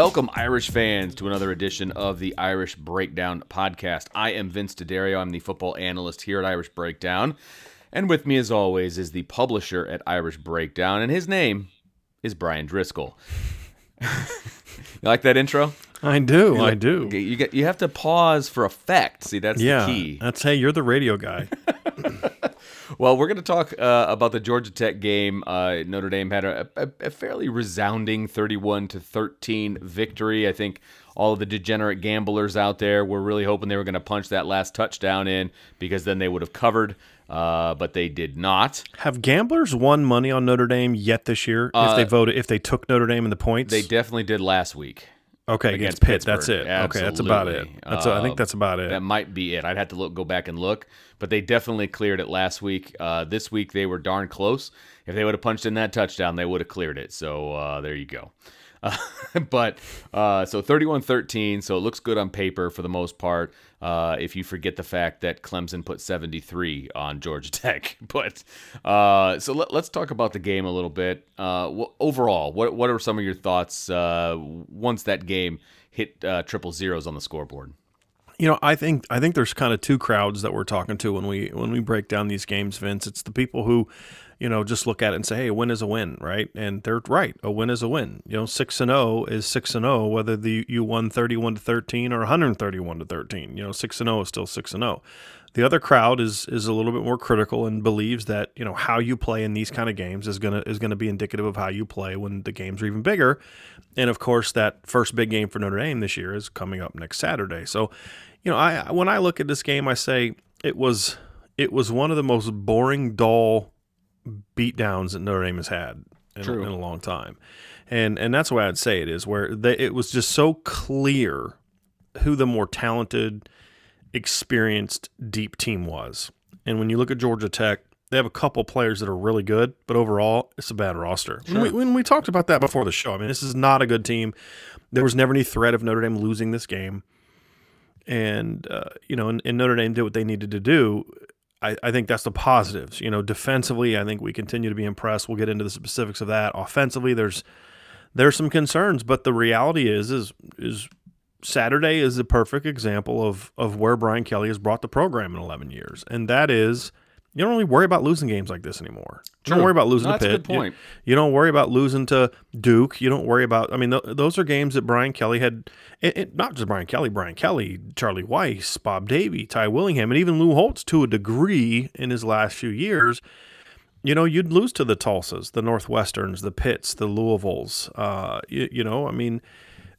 Welcome, Irish fans, to another edition of the Irish Breakdown podcast. I am Vince DeDario. I'm the football analyst here at Irish Breakdown. And with me, as always, is the publisher at Irish Breakdown, and his name is Bryan Driskell. you like that intro? I do. I do. You get you have to pause for effect. See, that's Yeah, the key. that's hey, you're the radio guy. Well, we're going to talk uh, about the Georgia Tech game. Uh, Notre Dame had a, a, a fairly resounding 31 to 13 victory. I think all of the degenerate gamblers out there were really hoping they were going to punch that last touchdown in because then they would have covered, uh, but they did not. Have gamblers won money on Notre Dame yet this year? if they voted, if they took Notre Dame in the points, They definitely did last week. Okay against against, Pitt. That's Pittsburgh. it. Okay, that's about it. Absolutely. That's I think that's about it. That might be it. I'd have to look, go back and look, but they definitely cleared it last week. Uh, this week they were darn close. If they would have punched in that touchdown, they would have cleared it. So uh, there you go. But uh, so 31-13, so it looks good on paper for the most part. Uh, if you forget the fact that Clemson put 73 on Georgia Tech, but uh, so let, us talk about the game a little bit. Uh, wh- overall, what what are some of your thoughts uh, once that game hit triple zeros on the scoreboard? You know, I think I think there's kind of two crowds that we're talking to when we when we break down these games, Vince. It's the people who, you know, just look at it and say, "Hey, a win is a win," right? And they're right. A win is a win. You know, six and zero is six and zero, whether the you won thirty one to thirteen or one hundred thirty one to thirteen. You know, six and zero is still six and zero. The other crowd is is a little bit more critical and believes that you know how you play in these kind of games is gonna is gonna be indicative of how you play when the games are even bigger. And of course, that first big game for Notre Dame this year is coming up next Saturday. So, you know, I when I look at this game, I say it was it was one of the most boring, dull beatdowns that Notre Dame has had in, in a long time, and and that's the way I'd say it is where they, it was just so clear who the more talented, experienced, deep team was. And when you look at Georgia Tech, they have a couple players that are really good, but overall, it's a bad roster. When, we, when we talked about that before the show, I mean, this is not a good team. There was never any threat of Notre Dame losing this game. And, uh, you know, and, and Notre Dame did what they needed to do. I, I think that's the positives. You know, defensively, I think we continue to be impressed. We'll get into the specifics of that. Offensively, there's there's some concerns, but the reality is is is Saturday is the perfect example of of where Brian Kelly has brought the program in 11 years, and that is you don't really worry about losing games like this anymore. You don't worry about losing No, to Pitt. good point. You, you don't worry about losing to Duke. You don't worry about. I mean, th- those are games that Brian Kelly had. It, it, not just Brian Kelly, Brian Kelly, Charlie Weis, Bob Davie, Ty Willingham, and even Lou Holtz to a degree in his last few years. You know, you'd lose to the Tulsas, the Northwesterns, the Pitts, the Louisvilles. Uh, you, you know, I mean,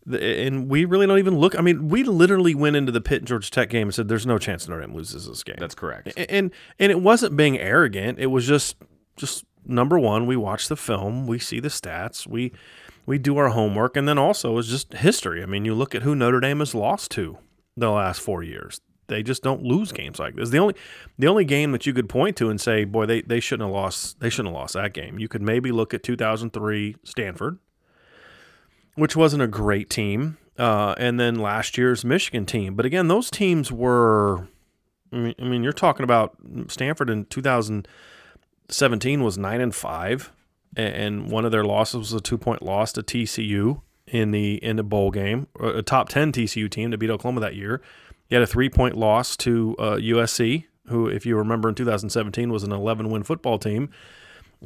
the, and we really don't even look. I mean, we literally went into the Pitt and Georgia Tech game and said, "There's no chance Notre Dame loses this game." That's correct. And and it wasn't being arrogant. It was just just number one. We watch the film, we see the stats, we we do our homework, and then also it's just history. I mean, you look at who Notre Dame has lost to the last four years. They just don't lose games like this. The only the only game that you could point to and say, boy, they, they shouldn't have lost. They shouldn't have lost that game. You could maybe look at 2003 Stanford, which wasn't a great team, uh, and then last year's Michigan team. But again, those teams were. I mean, you're talking about Stanford in 2017 was nine and five, and one of their losses was a two point loss to TCU in the in the bowl game, a top 10 TCU team to beat Oklahoma that year. You had a three point loss to uh, USC, who, if you remember, in 2017 was an 11 win football team.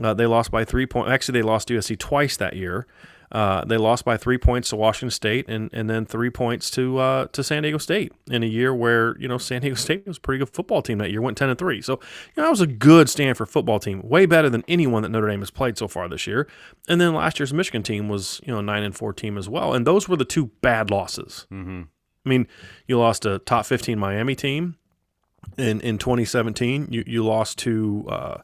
Uh, they lost by three points. Actually, they lost USC twice that year. Uh, they lost by three points to Washington State, and, and then three points to uh, to San Diego State in a year where you know San Diego State was a pretty good football team that year, went ten and three. So you know that was a good Stanford football team, way better than anyone that Notre Dame has played so far this year. And then last year's Michigan team was you know a nine and four team as well, and those were the two bad losses. Mm-hmm. I mean, you lost a top fifteen Miami team in in 2017. You you lost to. Uh,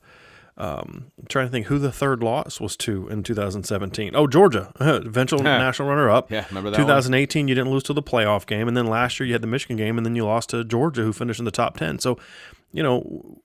um, I'm trying to think who the third loss was to in 2017. Oh, Georgia, eventual national runner-up. Yeah, remember that one? 2018, you didn't lose to the playoff game, and then last year you had the Michigan game, and then you lost to Georgia, who finished in the top 10. So, you know,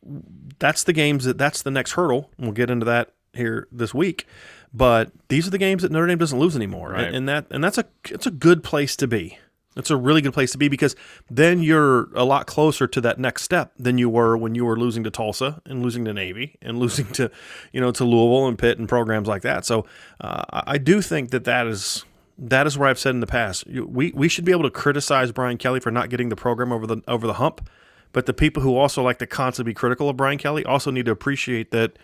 that's the games that that's the next hurdle. and We'll get into that here this week. But these are the games that Notre Dame doesn't lose anymore, Right. and, and that and that's a it's a good place to be. It's a really good place to be because then you're a lot closer to that next step than you were when you were losing to Tulsa and losing to Navy and losing to, you know, to Louisville and Pitt and programs like that. So uh, I do think that that is that is where I've said in the past, we we should be able to criticize Brian Kelly for not getting the program over the over the hump, but the people who also like to constantly be critical of Brian Kelly also need to appreciate that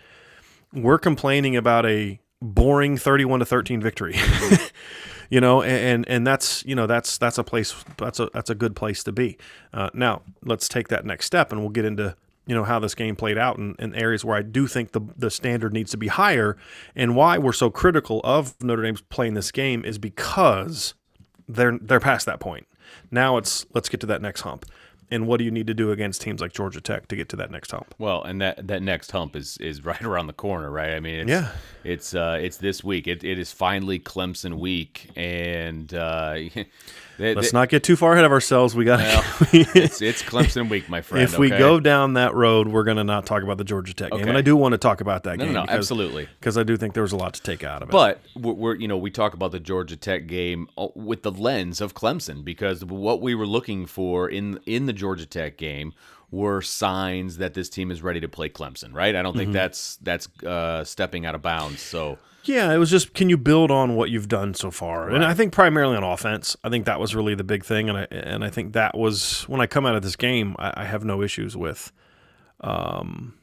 we're complaining about a boring 31 to 13 victory. you know, and and that's you know that's that's a place that's a that's a good place to be. Uh, now let's take that next step, and we'll get into you know how this game played out in, in areas where I do think the the standard needs to be higher, and why we're so critical of Notre Dame's playing this game is because they're they're past that point. Now it's let's get to that next hump. And what do you need to do against teams like Georgia Tech to get to that next hump? Well, and that that next hump is is right around the corner, right? I mean, it's, Yeah. it's uh, it's this week. It, it is finally Clemson week, and uh, they, Let's they- not get too far ahead of ourselves. We got it's it's Clemson week, my friend. if we go down that road, we're going to not talk about the Georgia Tech game, and I do want to talk about that no, game. no, no, because, absolutely. because I do think there was a lot to take out of it. But we're, we're you know we talk about the Georgia Tech game uh, with the lens of Clemson because what we were looking for in in the Georgia Tech game were signs that this team is ready to play Clemson, right? I don't Mm-hmm. think that's that's uh, stepping out of bounds. So yeah, it was just can you build on what you've done so far? And I think primarily on offense. I think that was really the big thing, and I and I think that was when I come out of this game, I, I have no issues with. Um,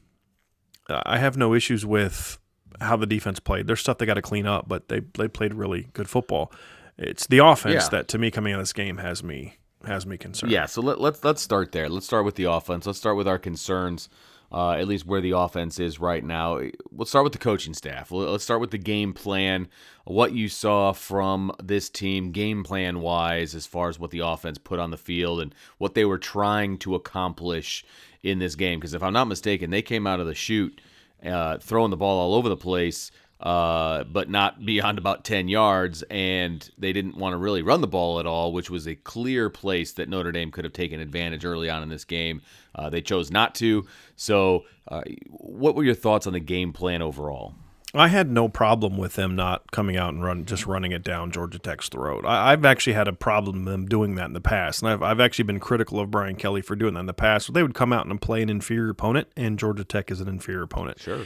I have no issues with how the defense played. There's stuff they got to clean up, but they they played really good football. It's the offense Yeah. that to me coming out of this game has me has me concerned. Yeah, so let, let's let's start there. Let's start with the offense. Let's start with our concerns, uh, at least where the offense is right now. Let's start with the coaching staff. Let- Let's start with the game plan. What you saw from this team, game plan wise, as far as what the offense put on the field and what they were trying to accomplish in this game. Because if I'm not mistaken, they came out of the shoot uh, throwing the ball all over the place uh, but not beyond about 10 yards. And they didn't want to really run the ball at all, which was a clear place that Notre Dame could have taken advantage early on in this game. Uh, they chose not to. So, uh, what were your thoughts on the game plan overall? I had no problem with them not coming out and run just running it down Georgia Tech's throat. I, I've actually had a problem with them doing that in the past, and I've, I've actually been critical of Brian Kelly for doing that in the past. They would come out and play an inferior opponent, and Georgia Tech is an inferior opponent. Sure.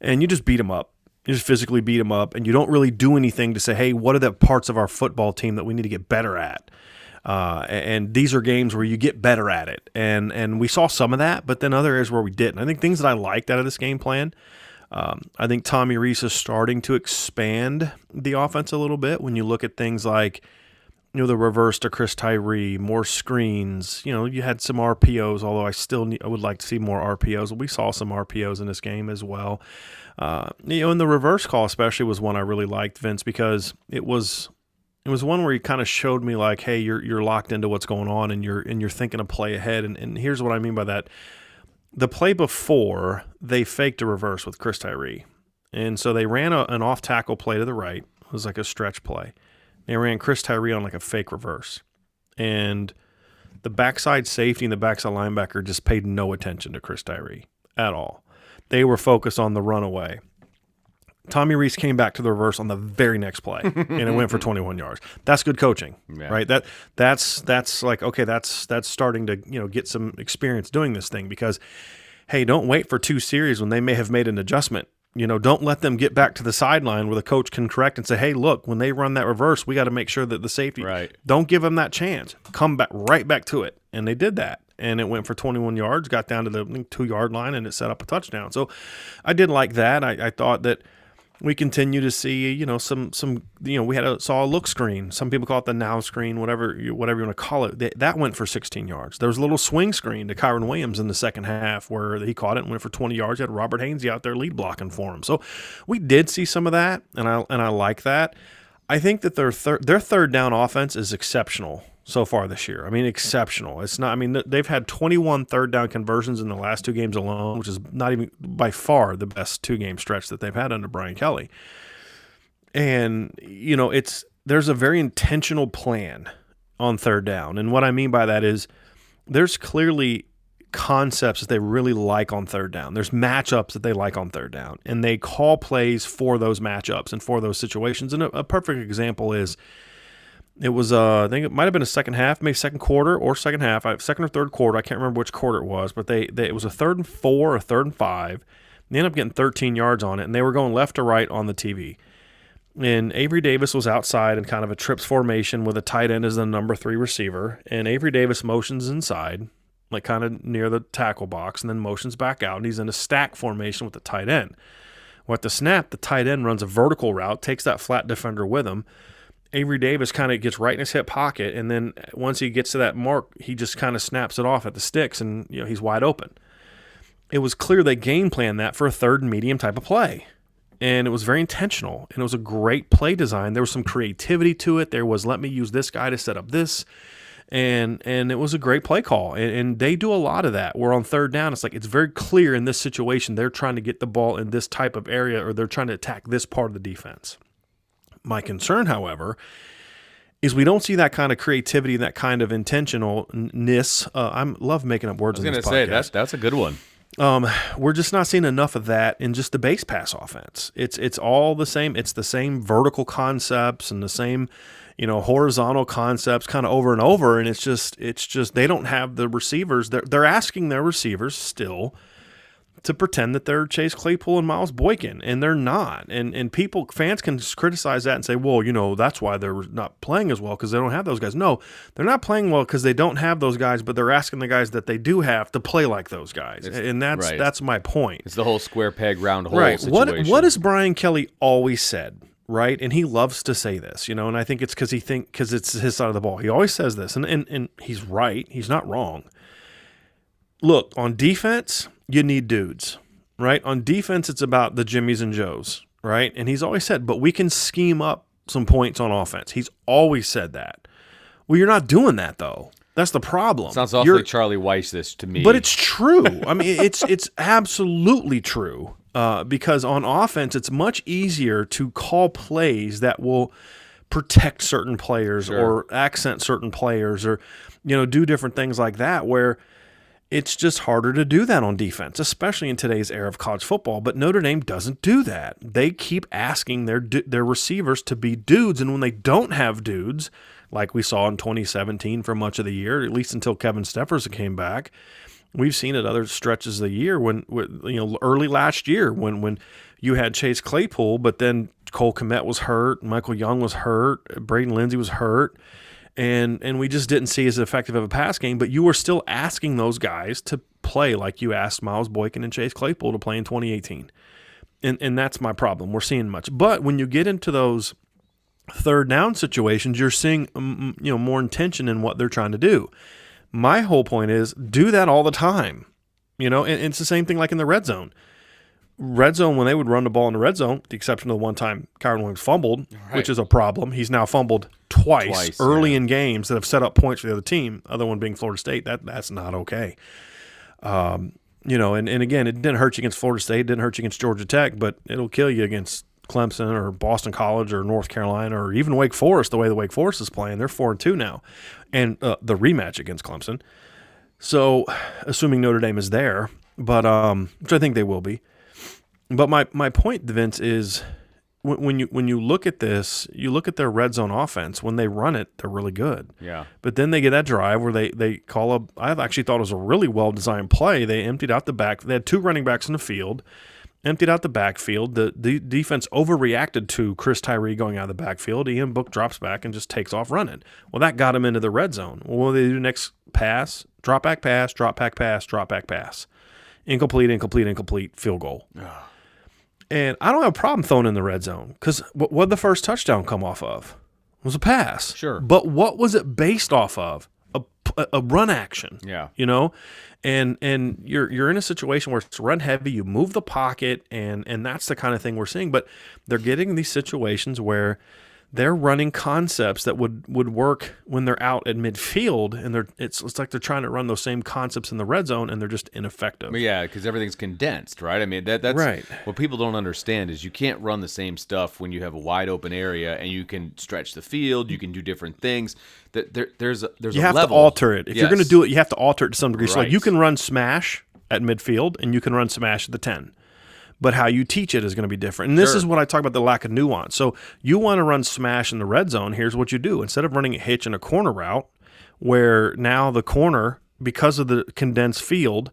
and you just beat them up. You just physically beat them up, and you don't really do anything to say, "Hey, what are the parts of our football team that we need to get better at?" Uh, and these are games where you get better at it, and and we saw some of that, but then other areas where we didn't. I think things that I liked out of this game plan. Um, I think Tommy Rees is starting to expand the offense a little bit. When you look at things like you know, the reverse to Chris Tyree, more screens. You know, you had some RPOs, although I still need, I would like to see more RPOs. We saw some RPOs in this game as well. Uh, you know, and the reverse call especially was one I really liked, Vince, because it was it was one where he kind of showed me like, hey, you're you're locked into what's going on and you're and you're thinking a play ahead. And, and here's what I mean by that. The play before they faked a reverse with Chris Tyree. And so they ran a, an off tackle play to the right. It was like a stretch play. They ran Chris Tyree on like a fake reverse. And the backside safety and the backside linebacker just paid no attention to Chris Tyree at all. They were focused on the runaway. Tommy Rees came back to the reverse on the very next play, and it went for 21 yards. That's good coaching, Yeah. right? That that's that's like okay, that's that's starting to you know get some experience doing this thing because, hey, don't wait for two series when they may have made an adjustment. You know, don't let them get back to the sideline where the coach can correct and say, hey, look, when they run that reverse, we got to make sure that the safety Right. don't give them that chance. Come back right back to it. And they did that. And it went for 21 yards, got down to the two yard line, and it set up a touchdown. So I did like that. I, I thought that we continue to see, you know, some some you know, we had a saw a look screen. Some people call it the now screen, whatever you whatever you want to call it. That, that went for 16 yards. There was a little swing screen to Kyren Williams in the second half where he caught it and went for 20 yards. You had Robert Hainsey out there lead blocking for him. So we did see some of that, and I and I like that. I think that their third their third down offense is exceptional so far this year. I mean, exceptional. It's not. I mean, they've had 21 third down conversions in the last two games alone, which is not even by far the best two game stretch that they've had under Brian Kelly. And you know, it's there's a very intentional plan on third down, and what I mean by that is there's clearly concepts that they really like on third down. There's matchups that they like on third down, and they call plays for those matchups and for those situations. And a, a perfect example is it was uh, I think it might have been a second half, maybe second quarter or second half, second or third quarter. I can't remember which quarter it was, but they, they it was a third and four or third and five. They ended up getting 13 yards on it, and they were going left to right on the TV. and Avery Davis was outside in kind of a trips formation with a tight end as the number three receiver. And Avery Davis motions inside, like kind of near the tackle box, and then motions back out. And he's in a stack formation with the tight end. Well, at the snap, the tight end runs a vertical route, takes that flat defender with him. Avery Davis kind of gets right in his hip pocket, and then uh, once he gets to that mark, he just kind of snaps it off at the sticks, and you know he's wide open. It was clear they game planned that for a third and medium type of play and it was very intentional and it was a great play design. There was some creativity to it. There was let me use this guy to set up this and and it was a great play call and, and they do a lot of that. We're on third down. It's like it's very clear in this situation they're trying to get the ball in this type of area or they're trying to attack this part of the defense my concern however is we don't see that kind of creativity that kind of intentionalness uh, i love making up words I was gonna say that's that's a good one. um, we're just not seeing enough of that in just the base pass offense. It's it's all the same. It's the same vertical concepts and the same, you know, horizontal concepts kind of over and over. And it's just it's just they don't have the receivers. They're they're asking their receivers still to pretend that they're Chase Claypool and Miles Boykin, and they're not. And and people fans can criticize that and say, well, you know, that's why they're not playing as well because they don't have those guys. No, they're not playing well because they don't have those guys, but they're asking the guys that they do have to play like those guys, and that's right. that's my point. It's the whole square peg round hole Right. What situation. what has Brian Kelly always said? Right, and he loves to say this, you know, and I think it's because he think because it's his side of the ball. He always says this, and, and and he's right. He's not wrong. Look, on defense, you need dudes, right? On defense, it's about the Jimmies and Joes, right? And he's always said, but we can scheme up some points on offense. He's always said that. Well, you're not doing that though. That's the problem. Sounds awfully You're- Charlie Weis this to me. but it's true. I mean, it's it's absolutely true. Uh, because on offense, it's much easier to call plays that will protect certain players or accent certain players or you know do different things like that. Where it's just harder to do that on defense, especially in today's era of college football. But Notre Dame doesn't do that. They keep asking their their receivers to be dudes, and when they don't have dudes, like we saw in 2017 for much of the year, at least until Kevin Stepherson came back, we've seen it other stretches of the year when, when you know early last year when when you had Chase Claypool, but then Cole Kmet was hurt, Michael Young was hurt, Braden Lenzy was hurt and and we just didn't see as effective of a pass game. But you were still asking those guys to play like you asked Miles Boykin and Chase Claypool to play in 2018, and and that's my problem. We're seeing much, but when you get into those third down situations, you're seeing um, you know more intention in what they're trying to do. My whole point is do that all the time. You know, and, and it's the same thing like in the red zone. Red zone, when they would run the ball in the red zone, the exception of the one time Kyren Williams fumbled, which is a problem. He's now fumbled twice, Twice, early yeah. in games that have set up points for the other team. Other one being Florida State. That that's not okay. Um, you know, and, and again, it didn't hurt you against Florida State, it didn't hurt you against Georgia Tech, but it'll kill you against Clemson or Boston College or North Carolina or even Wake Forest. The way the Wake Forest is playing, they're four and two now, and uh, the rematch against Clemson. So, assuming Notre Dame is there, but um, which I think they will be. But my my point, Vince, is when, when you when you look at this, you look at their red zone offense. When they run it, they're really good. yeah. But then they get that drive where they they call up. I actually thought it was a really well designed play. They emptied out the back. They had two running backs in the field, emptied out the backfield. The the defense overreacted to Chris Tyree going out of the backfield. Ian Book drops back and just takes off running. Well, that got him into the red zone. Well, what do they do next? Pass, drop back pass, drop back pass, drop back pass, incomplete, incomplete, incomplete, field goal. And I don't have a problem throwing in the red zone because what what the first touchdown come off of? It was a pass. Sure. But what was it based off of? A, a run action. Yeah. You know, and and you're you're in a situation where it's run heavy. You move the pocket, and and that's the kind of thing we're seeing. But they're getting these situations where they're running concepts that would would work when they're out at midfield, and they're it's it's like they're trying to run those same concepts in the red zone, and they're just ineffective. But yeah, because everything's condensed, right? I mean, that that's Right. what people don't understand is you can't run the same stuff when you have a wide open area and you can stretch the field, you can do different things. That there, there's a, there's you a have level. to alter it. If you're going to do it, you have to alter it to some degree. So like you can run smash at midfield and you can run smash at the 10. But how you teach it is going to be different. And this Sure. is what I talk about the lack of nuance. So you want to run smash in the red zone, here's what you do. Instead of running a hitch in a corner route where now the corner because of the condensed field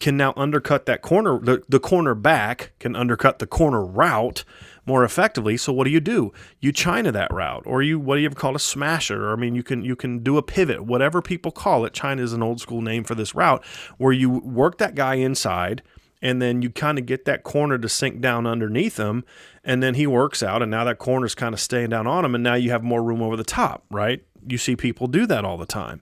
can now undercut that corner the, the corner back can undercut the corner route more effectively. So what do you do? You China that route, or you what do you ever call a smasher? Or I mean, you can you can do a pivot, whatever people call it. China is an old school name for this route, where you work that guy inside and then you kind of get that corner to sink down underneath him and then he works out and now that corner's kind of staying down on him and now you have more room over the top right? You see people do that all the time.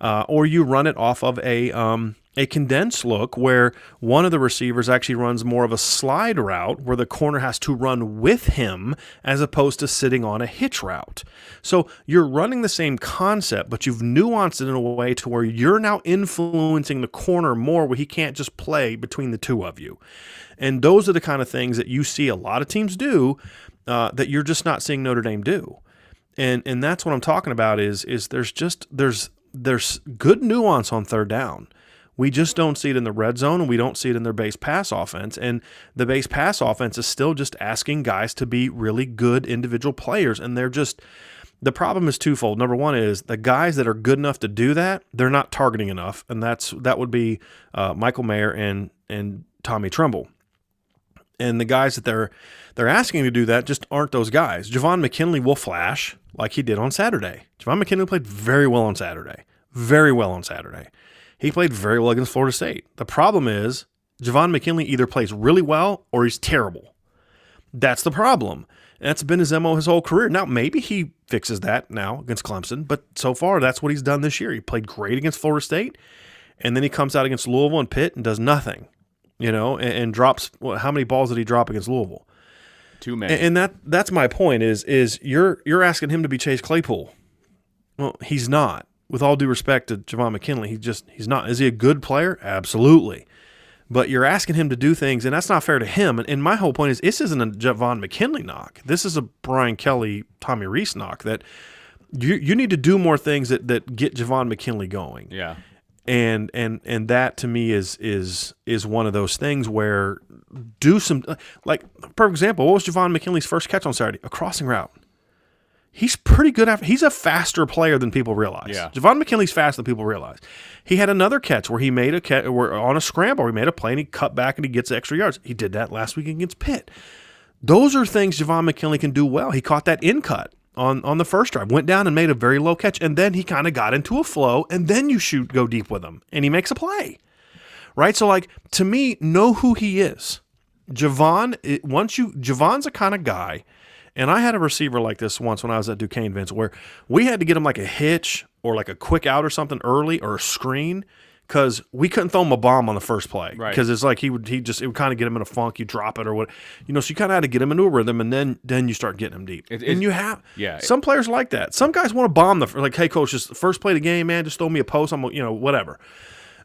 Uh, or you run it off of a um, a condensed look where one of the receivers actually runs more of a slide route where the corner has to run with him as opposed to sitting on a hitch route. So you're running the same concept, but you've nuanced it in a way to where you're now influencing the corner more where he can't just play between the two of you. And those are the kind of things that you see a lot of teams do uh, that you're just not seeing Notre Dame do. And and that's what I'm talking about is is there's just there's there's good nuance on third down. We just don't see it in the red zone and we don't see it in their base pass offense. And the base pass offense is still just asking guys to be really good individual players. And they're just, the problem is twofold. Number one is the guys that are good enough to do that, they're not targeting enough. And that's, that would be uh, Michael Mayer and, and Tommy Tremble. And the guys that they're, they're asking to do that just aren't those guys. Javon McKinley will flash like he did on Saturday. Javon McKinley played very well on Saturday. Very well on Saturday. He played very well against Florida State. The problem is Javon McKinley either plays really well or he's terrible. That's the problem. That's been his MO his whole career. Now, maybe he fixes that now against Clemson, but so far that's what he's done this year. He played great against Florida State, and then he comes out against Louisville and Pitt and does nothing, you know, and, and drops well, how many balls did he drop against Louisville? Too many. And, and that that's my point is is you're you're asking him to be Chase Claypool. Well, he's not with all due respect to Javon McKinley, he just he's not. Is he a good player? Absolutely. But you're asking him to do things, and that's not fair to him. And, and my whole point is this isn't a Javon McKinley knock. This is a Brian Kelly, Tommy Rees knock that you you need to do more things that, that get Javon McKinley going. Yeah. And and and that to me is is is one of those things where do some like for example, what was Javon McKinley's first catch on Saturday? A crossing route he's pretty good at he's a faster player than people realize. Yeah. Javon McKinley's faster than people realize. He had another catch where he made a catch where on a scramble, he made a play and he cut back and he gets extra yards. He did that last week against Pitt. Those are things Javon McKinley can do well. He caught that in cut on, on the first drive, went down and made a very low catch, and then he kind of got into a flow, and then you shoot go deep with him, and he makes a play. Right? So like to me, know who he is. Javon, it, once you Javon's a kind of guy and I had a receiver like this once when I was at Duquesne, Vince, where we had to get him like a hitch or like a quick out or something early or a screen because we couldn't throw him a bomb on the first play because Right. it's like he would he just it would kind of get him in a funk. You drop it or what you know. So you kind of had to get him into a rhythm, and then then you start getting him deep. It- and you have yeah. some players like that. Some guys want to bomb the like, hey coach, just first play the game, man, just throw me a post. I'm you know whatever.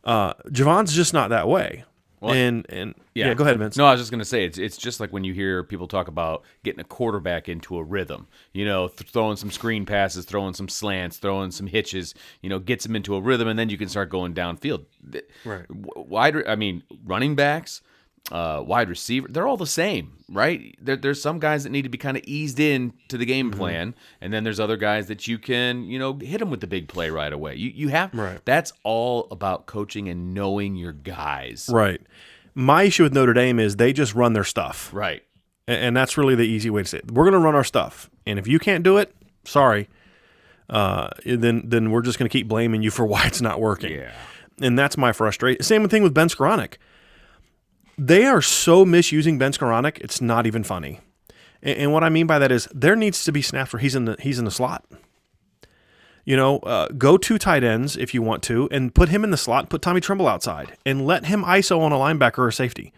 Uh, Javon's just not that way. And and yeah. go ahead, Vince. No, I was just gonna say it's it's just like when you hear people talk about getting a quarterback into a rhythm. You know, th- throwing some screen passes, throwing some slants, throwing some hitches. You know, gets them into a rhythm, and then you can start going downfield. Right. Wide, I mean, running backs, uh, wide receiver, they're all the same, right? There, there's some guys that need to be kind of eased in to the game Mm-hmm. plan, and then there's other guys that you can, you know, hit them with the big play right away. You you have Right. That's all about coaching and knowing your guys. Right. My issue with Notre Dame is they just run their stuff. Right. A- And that's really the easy way to say it. We're going to run our stuff. And if you can't do it, sorry. Uh, then then we're just going to keep blaming you for why it's not working. Yeah. And that's my frustration. Same thing with Ben Skowronek. They are so misusing Ben Skowronek, it's not even funny. And, and what I mean by that is there needs to be snaps where he's in the he's in the slot. You know, uh, go to tight ends if you want to, and put him in the slot. Put Tommy Tremble outside, and let him ISO on a linebacker or safety.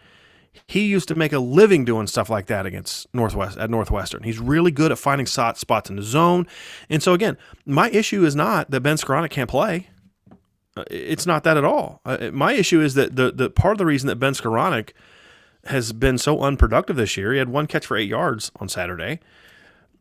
He used to make a living doing stuff like that against Northwest at Northwestern. He's really good at finding spot, spots in the zone. And so again, my issue is not that Ben Skowronek can't play. Uh, It's not that at all. Uh, my issue is that the the part of the reason that Ben Skowronek has been so unproductive this year. He had one catch for eight yards on Saturday.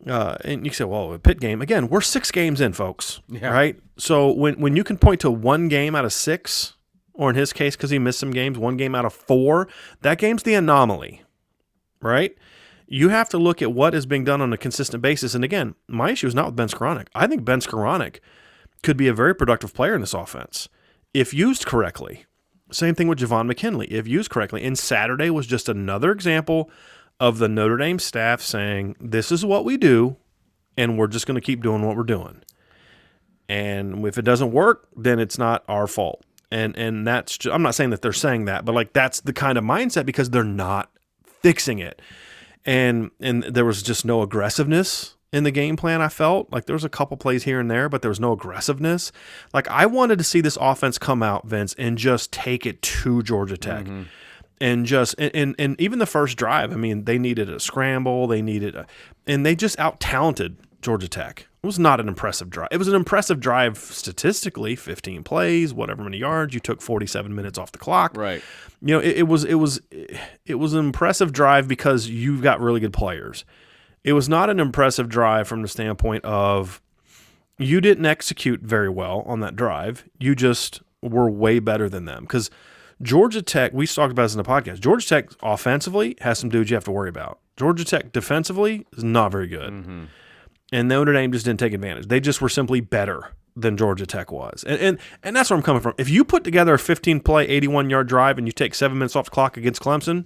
Uh, and you can say, well, a pit game again. We're six games in, folks. Yeah. Right. So when when you can point to one game out of six, or in his case, because he missed some games, one game out of four, that game's the anomaly. Right. You have to look at what is being done on a consistent basis. And again, my issue is not with Ben Skowronek. I think Ben Skowronek could be a very productive player in this offense if used correctly. Same thing with Javon McKinley, if used correctly. And Saturday was just another example of the Notre Dame staff saying, "This is what we do, and we're just going to keep doing what we're doing." And if it doesn't work, then it's not our fault. And and that's just, I'm not saying that they're saying that, but like that's the kind of mindset because they're not fixing it. And and there was just no aggressiveness in the game plan. I felt like there was a couple plays here and there, but there was no aggressiveness. Like I wanted to see this offense come out, Vince, and just take it to Georgia Tech. Mm-hmm. And just and, and and even the first drive, I mean, they needed a scramble, they needed a, and they just out talented Georgia Tech. It was not an impressive drive. It was an impressive drive statistically, 15 plays, whatever many yards. You took 47 minutes off the clock. Right. You know, it, it was it was it was an impressive drive because you've got really good players. It was not an impressive drive from the standpoint of you didn't execute very well on that drive. You just were way better than them because Georgia Tech. We talked about this in the podcast. Georgia Tech offensively has some dudes you have to worry about. Georgia Tech defensively is not very good mm-hmm. and Notre Dame just didn't take advantage. They just were simply better than Georgia Tech was, and and, and that's where I'm coming from. If you put together a 15 play, 81 yard drive, and you take seven minutes off the clock against Clemson,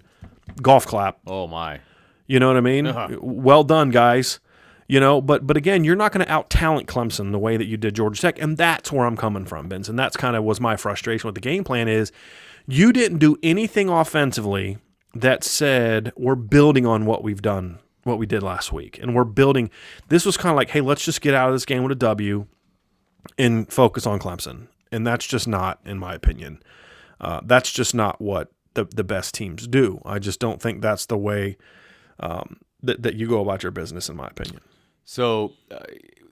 golf clap. Oh my. You know what I mean? Uh-huh. Well done, guys. You know, but but again, you're not going to out talent Clemson the way that you did Georgia Tech, and that's where I'm coming from, Vince. And that's kind of was my frustration with the game plan is you didn't do anything offensively that said we're building on what we've done, what we did last week, and we're building. This was kind of like, hey, let's just get out of this game with a W and focus on Clemson, and that's just not, in my opinion, uh, that's just not what the the best teams do. I just don't think that's the way um, that that you go about your business, in my opinion. So, uh,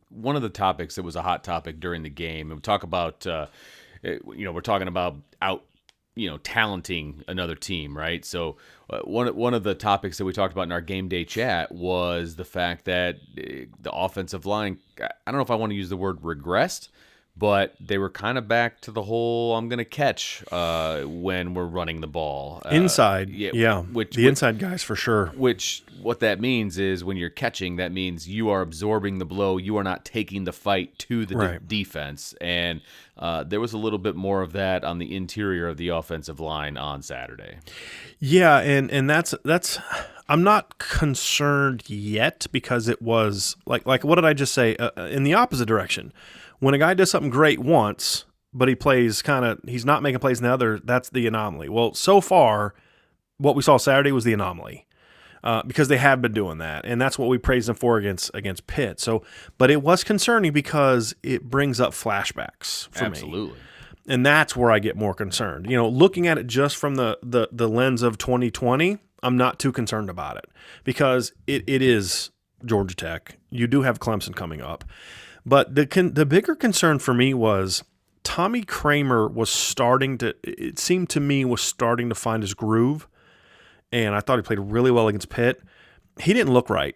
one of the topics that was a hot topic during the game, and we talk about, uh, eh, you know, we're talking about out, you know, talenting another team, right? So, uh, one one of the topics that we talked about in our game day chat was the fact that uh, the offensive line. I don't know if I want to use the word regressed, but they were kind of back to the whole "I'm going to catch" uh, when we're running the ball Uh, Inside, yeah, which the inside guys for sure. which what that means is when you're catching, that means you are absorbing the blow. You are not taking the fight to the de- defense. And uh, there was a little bit more of that on the interior of the offensive line on Saturday. Yeah, and and that's that's I'm not concerned yet because it was like like what did I just say? Uh, uh, in the opposite direction, when a guy does something great once, but he plays kind of he's not making plays in the other, that's the anomaly. Well, so far, what we saw Saturday was the anomaly. Uh, because they have been doing that, and that's what we praised them for against against Pitt. So, but it was concerning because it brings up flashbacks for me Absolutely. and that's where I get more concerned. You know, looking at it just from the the, the lens of 2020, I'm not too concerned about it because it, it is Georgia Tech. You do have Clemson coming up, but the con- the bigger concern for me was Tommy Kraemer was starting to. It seemed to me was starting to find his groove, and I thought he played really well against Pitt. He didn't look right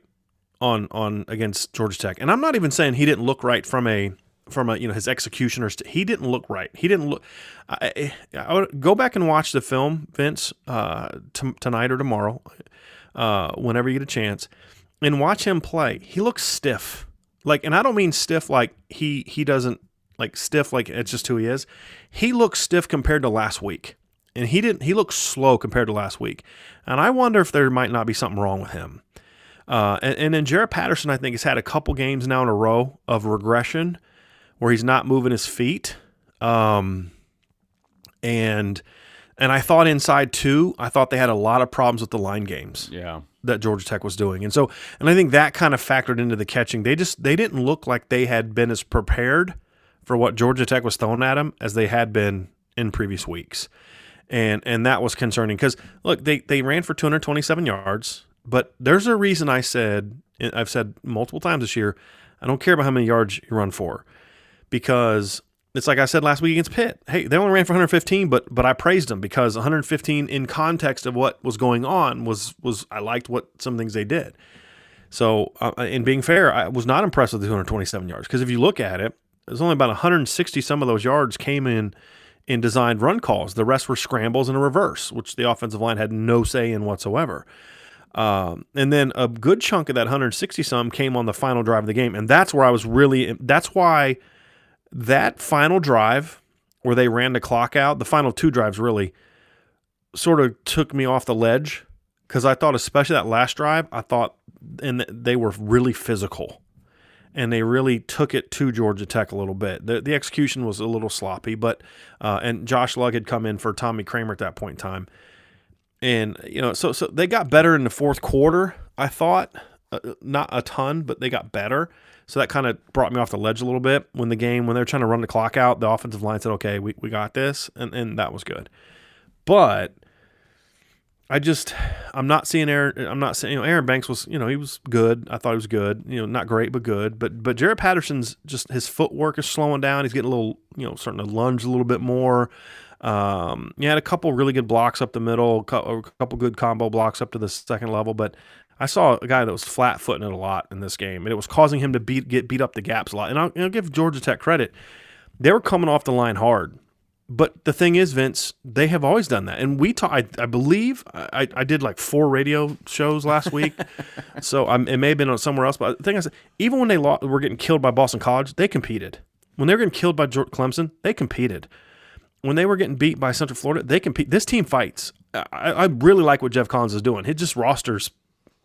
on on against Georgia Tech, and I'm not even saying he didn't look right from a from a you know his executioners. st- he didn't look right. He didn't look. I, I would go back and watch the film, Vince, uh, t- tonight or tomorrow, uh, whenever you get a chance, and watch him play. He looks stiff, like, and I don't mean stiff like he he doesn't like stiff like it's just who he is. He looks stiff compared to last week, and he didn't. He looks slow compared to last week, and I wonder if there might not be something wrong with him. Uh, and, and then Jarrett Patterson, I think, has had a couple games now in a row of regression where he's not moving his feet. Um, and and I thought inside too, I thought they had a lot of problems with the line games Yeah. that Georgia Tech was doing. And so and I think that kind of factored into the catching. They just they didn't look like they had been as prepared for what Georgia Tech was throwing at them as they had been in previous weeks. And and that was concerning because look, they they ran for 227 yards, but there's a reason I said I've said multiple times this year, I don't care about how many yards you run for because it's like I said last week against Pitt. Hey, they only ran for 115, but but I praised them because 115 in context of what was going on was was I liked what some things they did. So, uh, in being fair, I was not impressed with the 227 yards because if you look at it, there's only about 160 some of those yards came in in designed run calls. The rest were scrambles and a reverse, which the offensive line had no say in whatsoever. Um, and then a good chunk of that 160 some came on the final drive of the game, and that's where I was really. That's why that final drive where they ran the clock out, the final two drives really sort of took me off the ledge because I thought, especially that last drive, I thought, and they were really physical, and they really took it to Georgia Tech a little bit. The, the execution was a little sloppy, but uh, and Josh Lugg had come in for Tommy Kraemer at that point in time, and you know, so so they got better in the fourth quarter. I thought, uh, not a ton, but they got better. So that kind of brought me off the ledge a little bit when the game when they were trying to run the clock out. The offensive line said, "Okay, we, we got this," and and that was good. But I just I'm not seeing Aaron. I'm not saying you know Aaron Banks was you know he was good. I thought he was good. You know not great but good. But but Jarrett Patterson's just his footwork is slowing down. He's getting a little you know starting to lunge a little bit more. Um, he had a couple really good blocks up the middle, a couple good combo blocks up to the second level. But I saw a guy that was flat footing it a lot in this game, and it was causing him to beat get beat up the gaps a lot. And I'll, I'll give Georgia Tech credit; they were coming off the line hard. But the thing is, Vince, they have always done that. And we talk, I, I believe I, I did like four radio shows last week. so I'm, it may have been on somewhere else. But the thing is, even when they lost, were getting killed by Boston College, they competed. When they were getting killed by George Clemson, they competed. When they were getting beat by Central Florida, they compete. This team fights. I, I really like what Geoff Collins is doing. He just rosters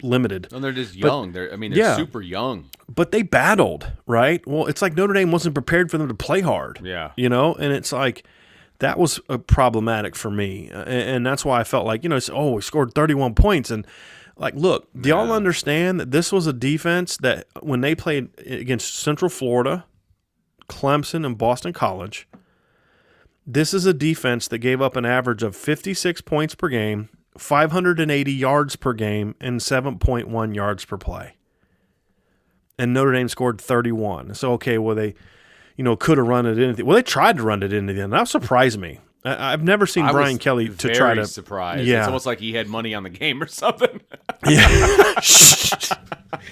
limited. And they're just young. But, they're I mean they're yeah, super young. But they battled, right? Well, it's like Notre Dame wasn't prepared for them to play hard. Yeah. You know, and it's like that was uh, problematic for me, and, and, that's why I felt like you know, oh, we scored 31 points, and like, look, do y'all understand that this was a defense that when they played against Central Florida, Clemson, and Boston College, this is a defense that gave up an average of 56 points per game, 580 yards per game, and 7.1 yards per play. And Notre Dame scored 31. So okay, well they you know, could have run it into. Well, they tried to run it into the end. That surprised me. I, have never seen I Brian Kelly to try to surprise. Yeah, it's almost like he had money on the game or something. yeah,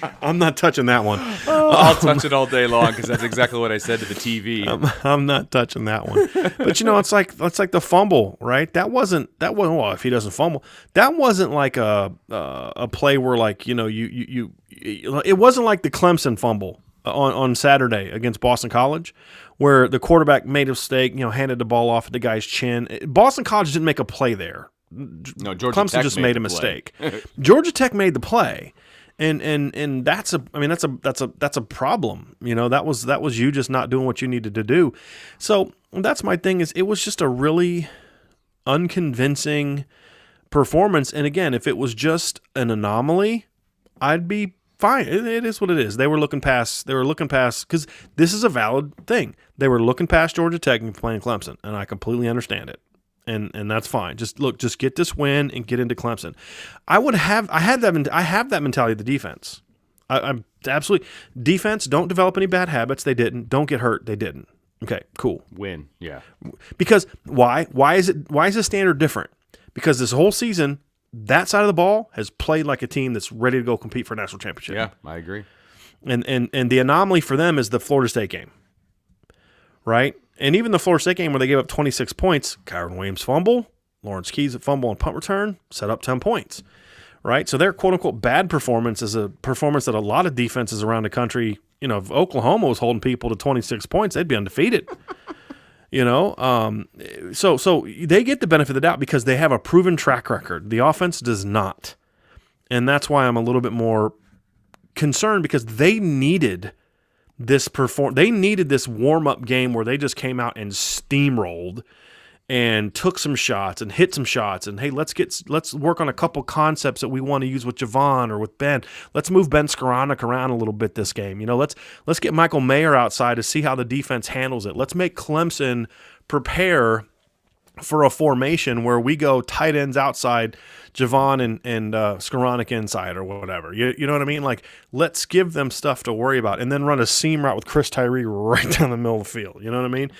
I'm not touching that one. I'll touch it all day long because that's exactly what I said to the TV. I'm, I'm, not touching that one. But you know, it's like it's like the fumble, right? That wasn't that wasn't well. If he doesn't fumble, that wasn't like a uh, a play where like you know you you you. It wasn't like the Clemson fumble on, on Saturday against Boston College, where the quarterback made a mistake, you know, handed the ball off at the guy's chin. Boston College didn't make a play there. No, Georgia Clemson Tech just made, made a mistake. Georgia Tech made the play. And and and that's a I mean that's a that's a that's a problem. You know, that was that was you just not doing what you needed to do. So that's my thing is it was just a really unconvincing performance. And again, if it was just an anomaly, I'd be fine. It, it is what it is. They were looking past. They were looking past because this is a valid thing. They were looking past Georgia Tech and playing Clemson, and I completely understand it. And and that's fine. Just look, just get this win and get into Clemson. I would have. I had that. I have that mentality of the defense. I, I'm absolutely defense. Don't develop any bad habits. They didn't. Don't get hurt. They didn't. Okay, cool. Win. Yeah. Because why? Why is it? Why is the standard different? Because this whole season that side of the ball has played like a team that's ready to go compete for a national championship. Yeah, I agree. And and and the anomaly for them is the Florida State game, right? And even the Florida State game where they gave up 26 points, Kyren Williams fumble, Lawrence Keys at fumble and punt return, set up 10 points, right? So their quote unquote bad performance is a performance that a lot of defenses around the country, you know, if Oklahoma was holding people to 26 points, they'd be undefeated. You know, um, so so they get the benefit of the doubt because they have a proven track record. The offense does not, and that's why I'm a little bit more concerned because they needed this perform. They needed this warm up game where they just came out and steamrolled and took some shots and hit some shots and hey let's get let's work on a couple concepts that we want to use with Javon or with Ben. Let's move Ben Skowronek around a little bit this game. You know, let's let's get Michael Mayer outside to see how the defense handles it. Let's make Clemson prepare for a formation where we go tight ends outside, Javon and and uh, Skowronek inside or whatever. You, you know what I mean? Like let's give them stuff to worry about, and then run a seam route with Chris Tyree right down the middle of the field. You know what I mean?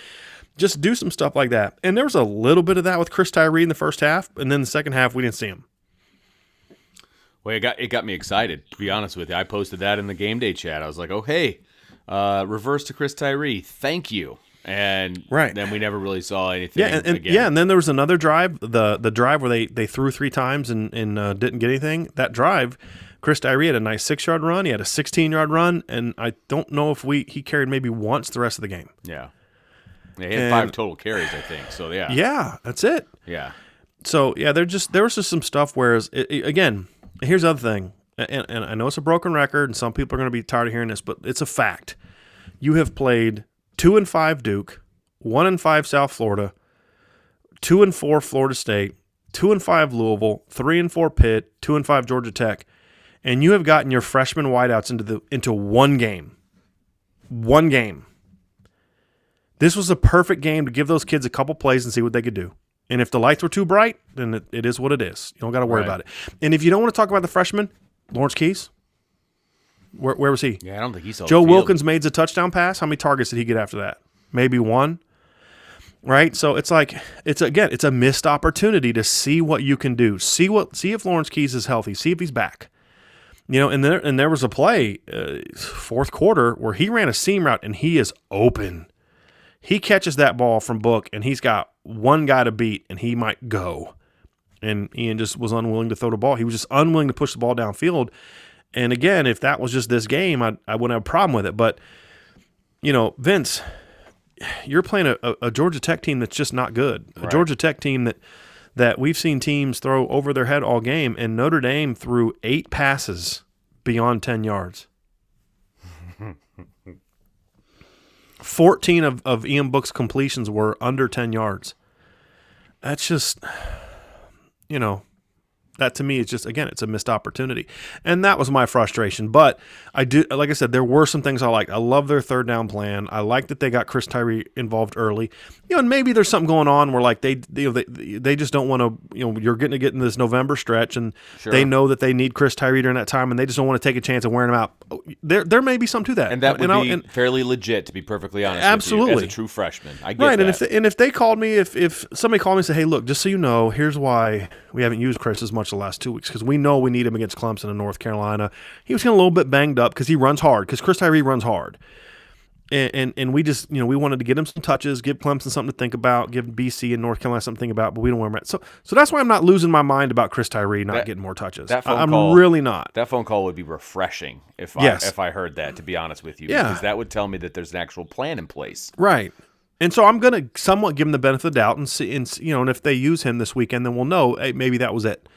Just do some stuff like that. And there was a little bit of that with Chris Tyree in the first half, and then the second half we didn't see him. Well, it got it got me excited. To be honest with you, I posted that in the game day chat. I was like, "Oh, hey, uh, reverse to Chris Tyree, thank you." And right. then we never really saw anything. Yeah, and, and yeah, and then there was another drive, the the drive where they they threw three times and and uh, didn't get anything. That drive, Chris Tyree had a nice six yard run. He had a sixteen yard run, and I don't know if we he carried maybe once the rest of the game. Yeah. They had and, five total carries, I think. So yeah, yeah, that's it. Yeah, so yeah, there just there was just some stuff. Whereas it, it- again, here's the other thing, and, and I know it's a broken record, and some people are going to be tired of hearing this, but it's a fact. You have played two and five Duke, one and five South Florida, two and four Florida State, two and five Louisville, three and four Pitt, two and five Georgia Tech, and you have gotten your freshman wideouts into the into one game. One game. This was a perfect game to give those kids a couple plays and see what they could do. And if the lights were too bright, then it, it is what it is. You don't got to worry Right. about it. And if you don't want to talk about the freshman, Lawrence Keys, where, where was he? Yeah, I don't think he saw. Joe. Wilkins made the touchdown pass. How many targets did he get after that? Maybe one. Right? So it's like it's again, it's a missed opportunity to see what you can do. See what see if Lawrence Keys is healthy. See if he's back. You know, and there and there was a play uh, fourth quarter where he ran a seam route and he is open. He catches that ball from Book and he's got one guy to beat and he might go. And Ian just was unwilling to throw the ball. He was just unwilling to push the ball downfield. And again, if that was just this game, I, I wouldn't have a problem with it. But, you know, Vince, you're playing a, a, a Georgia Tech team that's just not good. A Right. Georgia Tech team that that we've seen teams throw over their head all game, and Notre Dame threw eight passes beyond ten yards. Fourteen of, of Ian Book's completions were under ten yards. That's just you know, that to me is just again it's a missed opportunity and that was my frustration but i do like i said there were some things i liked i love their third down plan i like that they got chris tyree involved early you know and maybe there's something going on where like they you know they, they just don't want to you know you're getting to get in this november stretch and Sure. they know that they need chris tyree during that time and they just don't want to take a chance of wearing him out oh, there there may be something to that and that would I'll- be and- fairly legit, to be perfectly honest. with you, Absolutely. as a true freshman, I get Right, that. and if they, and if they called me, if if somebody called me and said, "Hey, look, just so you know, here's why we haven't used Chris as much the last two weeks because we know we need him against Clemson and North Carolina. He was getting a little bit banged up because he runs hard because Chris Tyree runs hard, and, and and we just you know we wanted to get him some touches, give Clemson something to think about, give BC and North Carolina something to think about, but we don't want him. So so that's why I'm not losing my mind about Chris Tyree not That- getting more touches. that phone I- I'm call- really not. that phone call would be refreshing if Yes. I if I heard that. To be honest with you, Yeah. because that would tell me that there's an actual plan in place. Right. And so I'm going to somewhat give him the benefit of the doubt and see, and you know, and if they use him this weekend, then we'll know hey, maybe that was it.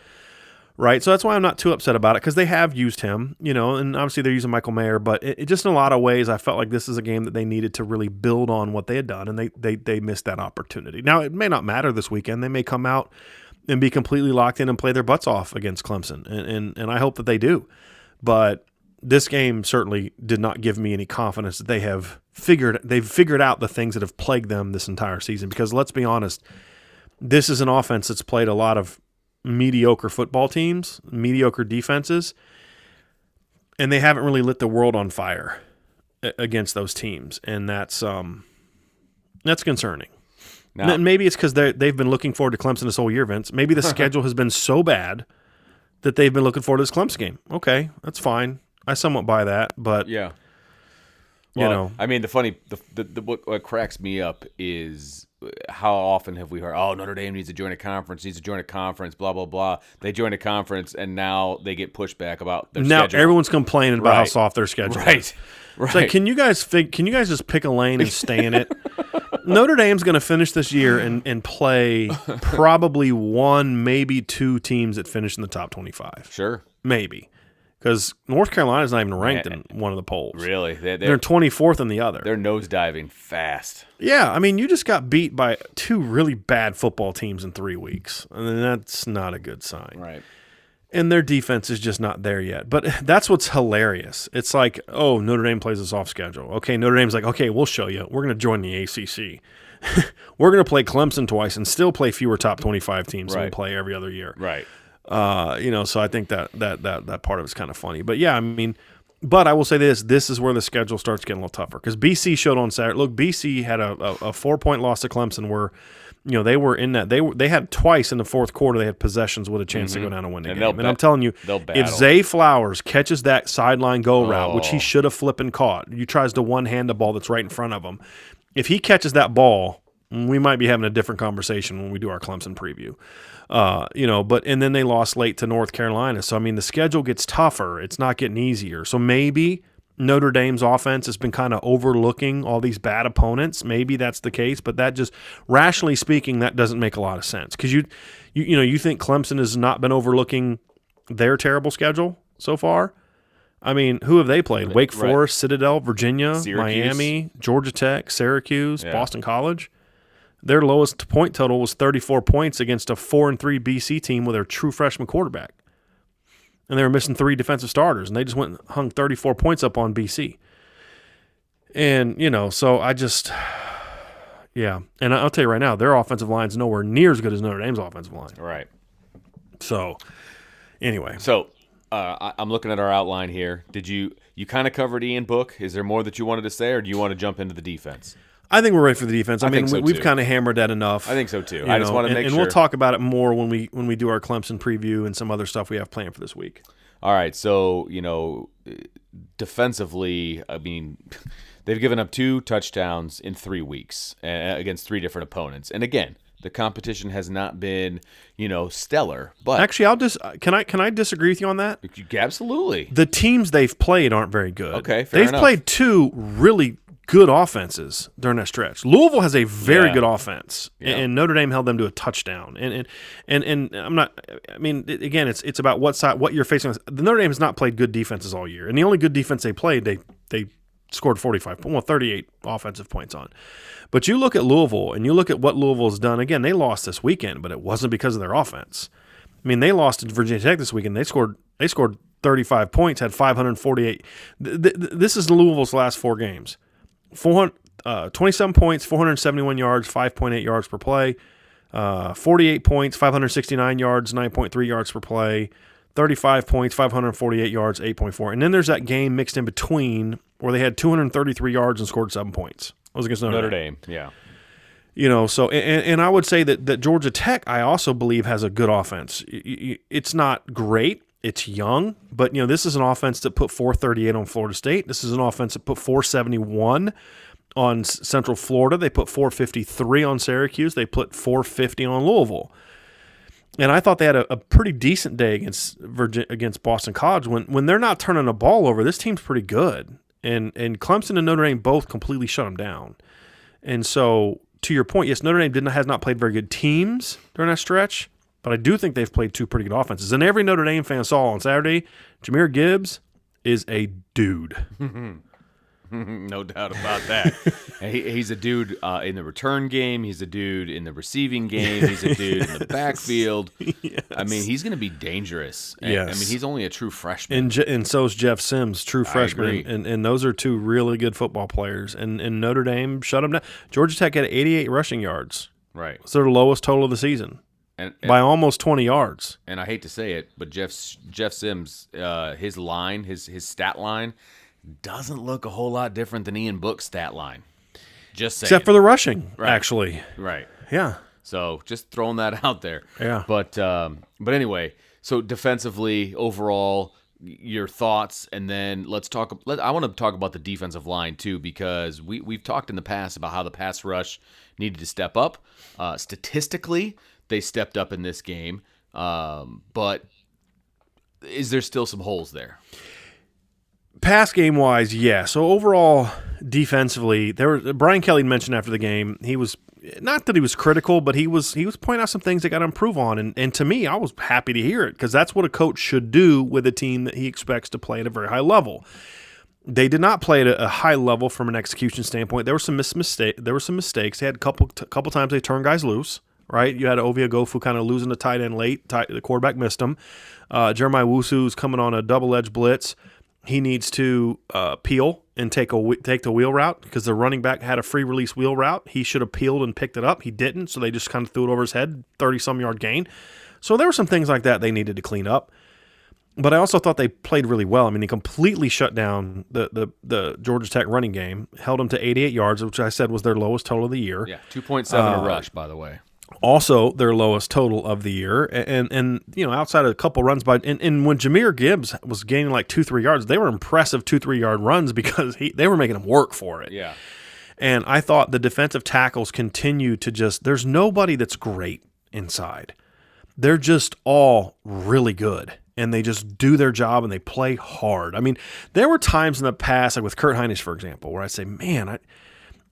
Right. So that's why I'm not too upset about it because they have used him, you know, and obviously they're using Michael Mayer, but it, it just in a lot of ways, I felt like this is a game that they needed to really build on what they had done, and they they they missed that opportunity. Now it may not matter this weekend; they may come out and be completely locked in and play their butts off against Clemson, and and, and I hope that they do. But this game certainly did not give me any confidence that they have figured they've figured out the things that have plagued them this entire season. Because let's be honest, this is an offense that's played a lot of mediocre football teams, mediocre defenses, and they haven't really lit the world on fire against those teams, and that's um that's concerning. Now, maybe it's because they they've been looking forward to Clemson this whole year, Vince. Maybe the schedule has been so bad that they've been looking forward to this Clemson game. Okay, that's fine. I somewhat buy that, but yeah. you know, I mean, the funny, the, the, the what, what cracks me up is how often have we heard, oh, Notre Dame needs to join a conference, needs to join a conference, blah blah blah. They join a conference, and now they get pushback about their now schedule. everyone's complaining about how soft their schedule is. right, right. It's like, can you guys fig- can you guys just pick a lane and stay in it? Notre Dame's going to finish this year and, and play probably one, maybe two teams that finish in the top 25. sure, Maybe. Because North Carolina's not even ranked eh, in one of the polls. really, they, They're they're 24th in the other. they're nosediving fast. Yeah, I mean, you just got beat by two really bad football teams in three weeks. And that's not a good sign. Right. and their defense is just not there yet. But that's what's hilarious. It's like, oh, Notre Dame plays us off schedule. Okay, Notre Dame's like, okay, we'll show you. We're going to join the ACC. We're going to play Clemson twice and still play fewer top 25 teams than we play every other year. Right. Uh, you know, so I think that that that that part of it's kind of funny. But yeah, I mean, but I will say this: this is where the schedule starts getting a little tougher because BC showed on Saturday. Look, BC had a, a, a four point loss to Clemson where. You know they were in that they were they had twice in the fourth quarter they had possessions with a chance to go down and win the And game. And I'm telling you, if. Zay Flowers catches that sideline go route, which he Oh. should have flipping caught, he tries to one hand the ball that's right in front of him. If he catches that ball, we might be having a different conversation when we do our Clemson preview. Uh, you know, but and then they lost late to North Carolina. So I mean, the schedule gets tougher. It's not getting easier. So maybe Notre Dame's offense has been kind of overlooking all these bad opponents. Maybe that's the case, but that just rationally speaking, that doesn't make a lot of sense because you, you, you know, you think Clemson has not been overlooking their terrible schedule so far. I mean, who have they played? Wake Right. Forest, Citadel, Virginia, Syracuse. Miami, Georgia Tech, Syracuse, Yeah. Boston College. Their lowest point total was 34 points against a 4 and 3 BC team with their true freshman quarterback. And they were missing three defensive starters and they just went and hung 34 points up on BC. And, you know, so I just yeah. And I'll tell you right now, their offensive line's nowhere near as good as Notre Dame's offensive line. Right. So, anyway, So uh, I, I'm looking at our outline here. Did you you kind of covered Ian Book? Is there more that you wanted to say, or do you want to jump into the defense? I think we're ready for the defense. I, mean, think so, we, we've kind of hammered that enough. I think so too. I just want to make and sure. And we'll talk about it more when we when we do our Clemson preview and some other stuff we have planned for this week. All right, so you know, defensively, I mean, they've given up two touchdowns in three weeks uh, against three different opponents, and again, the competition has not been, you know, stellar. But Actually, I'll just can I can I disagree with you on that? absolutely, The teams they've played aren't very good. Okay, fair they've enough. played two really good offenses during that stretch. Louisville has a very Yeah. good offense, and- Yeah. and Notre Dame held them to a touchdown. And and and, and I'm not. I mean, again, it's it's about what side what you're facing. The Notre Dame has not played good defenses all year, and the only good defense they played, they they scored 45, well, 38 offensive points on. But you look at Louisville, and you look at what Louisville has done. Again, they lost this weekend, but it wasn't because of their offense. I mean, they lost to Virginia Tech this weekend. They scored they scored 35 points, had 548. Th- th- this is Louisville's last four games. 400, uh, 27 points, 471 yards, 5.8 yards per play. Uh, 48 points, 569 yards, 9.3 yards per play. 35 points, 548 yards, 8.4. And then there's that game mixed in between where they had 233 yards and scored seven points. That was against Notre, Notre Dame. Dame, yeah. You know, so and, and I would say that that Georgia Tech, I also believe, has a good offense. It's not great. It's young, but you know, this is an offense that put 438 on Florida State. This is an offense that put 471 on Central Florida. They put 453 on Syracuse. They put 450 on Louisville. And I thought they had a, a pretty decent day against Virgin, against Boston College. When when they're not turning the ball over, this team's pretty good. And and Clemson and Notre Dame both completely shut them down. And so, to your point, yes, Notre Dame did not, has not played very good teams during that stretch, but I do think they've played two pretty good offenses. And every Notre Dame fan saw on Saturday, Jahmyr Gibbs is a dude. no doubt about that. He, he's a dude uh, in the return game. He's a dude in the receiving game. He's a dude in the backfield. I mean, he's going to be dangerous. And, I mean, he's only a true freshman. And Je- and so is Jeff Sims, true freshman, and and those are two really good football players. And and Notre Dame shut them down. Georgia Tech had 88 rushing yards. right. It's their lowest total of the season And, and, by almost 20 yards. and I hate to say it, but Jeff Jeff Sims, uh, his line, his his stat line, doesn't look a whole lot different than Ian Book's stat line. Just saying. Except for the rushing, Right. actually. right. Yeah. So just throwing that out there. Yeah. But um, but anyway, so defensively overall, your thoughts, and then let's talk. Let, I want to talk about the defensive line too because we we've talked in the past about how the pass rush needed to step up. Uh, statistically, they stepped up in this game, um, but is there still some holes there? pass game wise, yeah. So overall, defensively, there was Brian Kelly mentioned after the game he was not that he was critical, but he was he was pointing out some things they got to improve on, and and to me, I was happy to hear it because that's what a coach should do with a team that he expects to play at a very high level. They did not play at a, a high level from an execution standpoint. There were some mis- mistake. There were some mistakes. They had a couple t- couple times they turned guys loose. Right, you had Ovie Oghoufo kind of losing the tight end late. Tight, the quarterback missed him. Uh, Jeremiah is coming on a double edge blitz he needs to uh, peel and take a take the wheel route because the running back had a free release wheel route. He should have peeled and picked it up. He didn't, so they just kind of threw it over his head, thirty some yard gain. So there were some things like that they needed to clean up. But I also thought they played really well. I mean, he completely shut down the the, the Georgia Tech running game, held them to 88 yards, which I said was their lowest total of the year Yeah, two point seven a rush, by the way. Also their lowest total of the year. And and, and you know, outside of a couple runs by and, and when Jahmyr Gibbs was gaining like two, three yards, they were impressive two, three yard runs because he they were making him work for it. Yeah, And I thought the defensive tackles continue to just there's nobody that's great inside. They're just all really good. and they just do their job and they play hard. I mean, there were times in the past, like with Kurt Hinish, for example, where I say, man, I,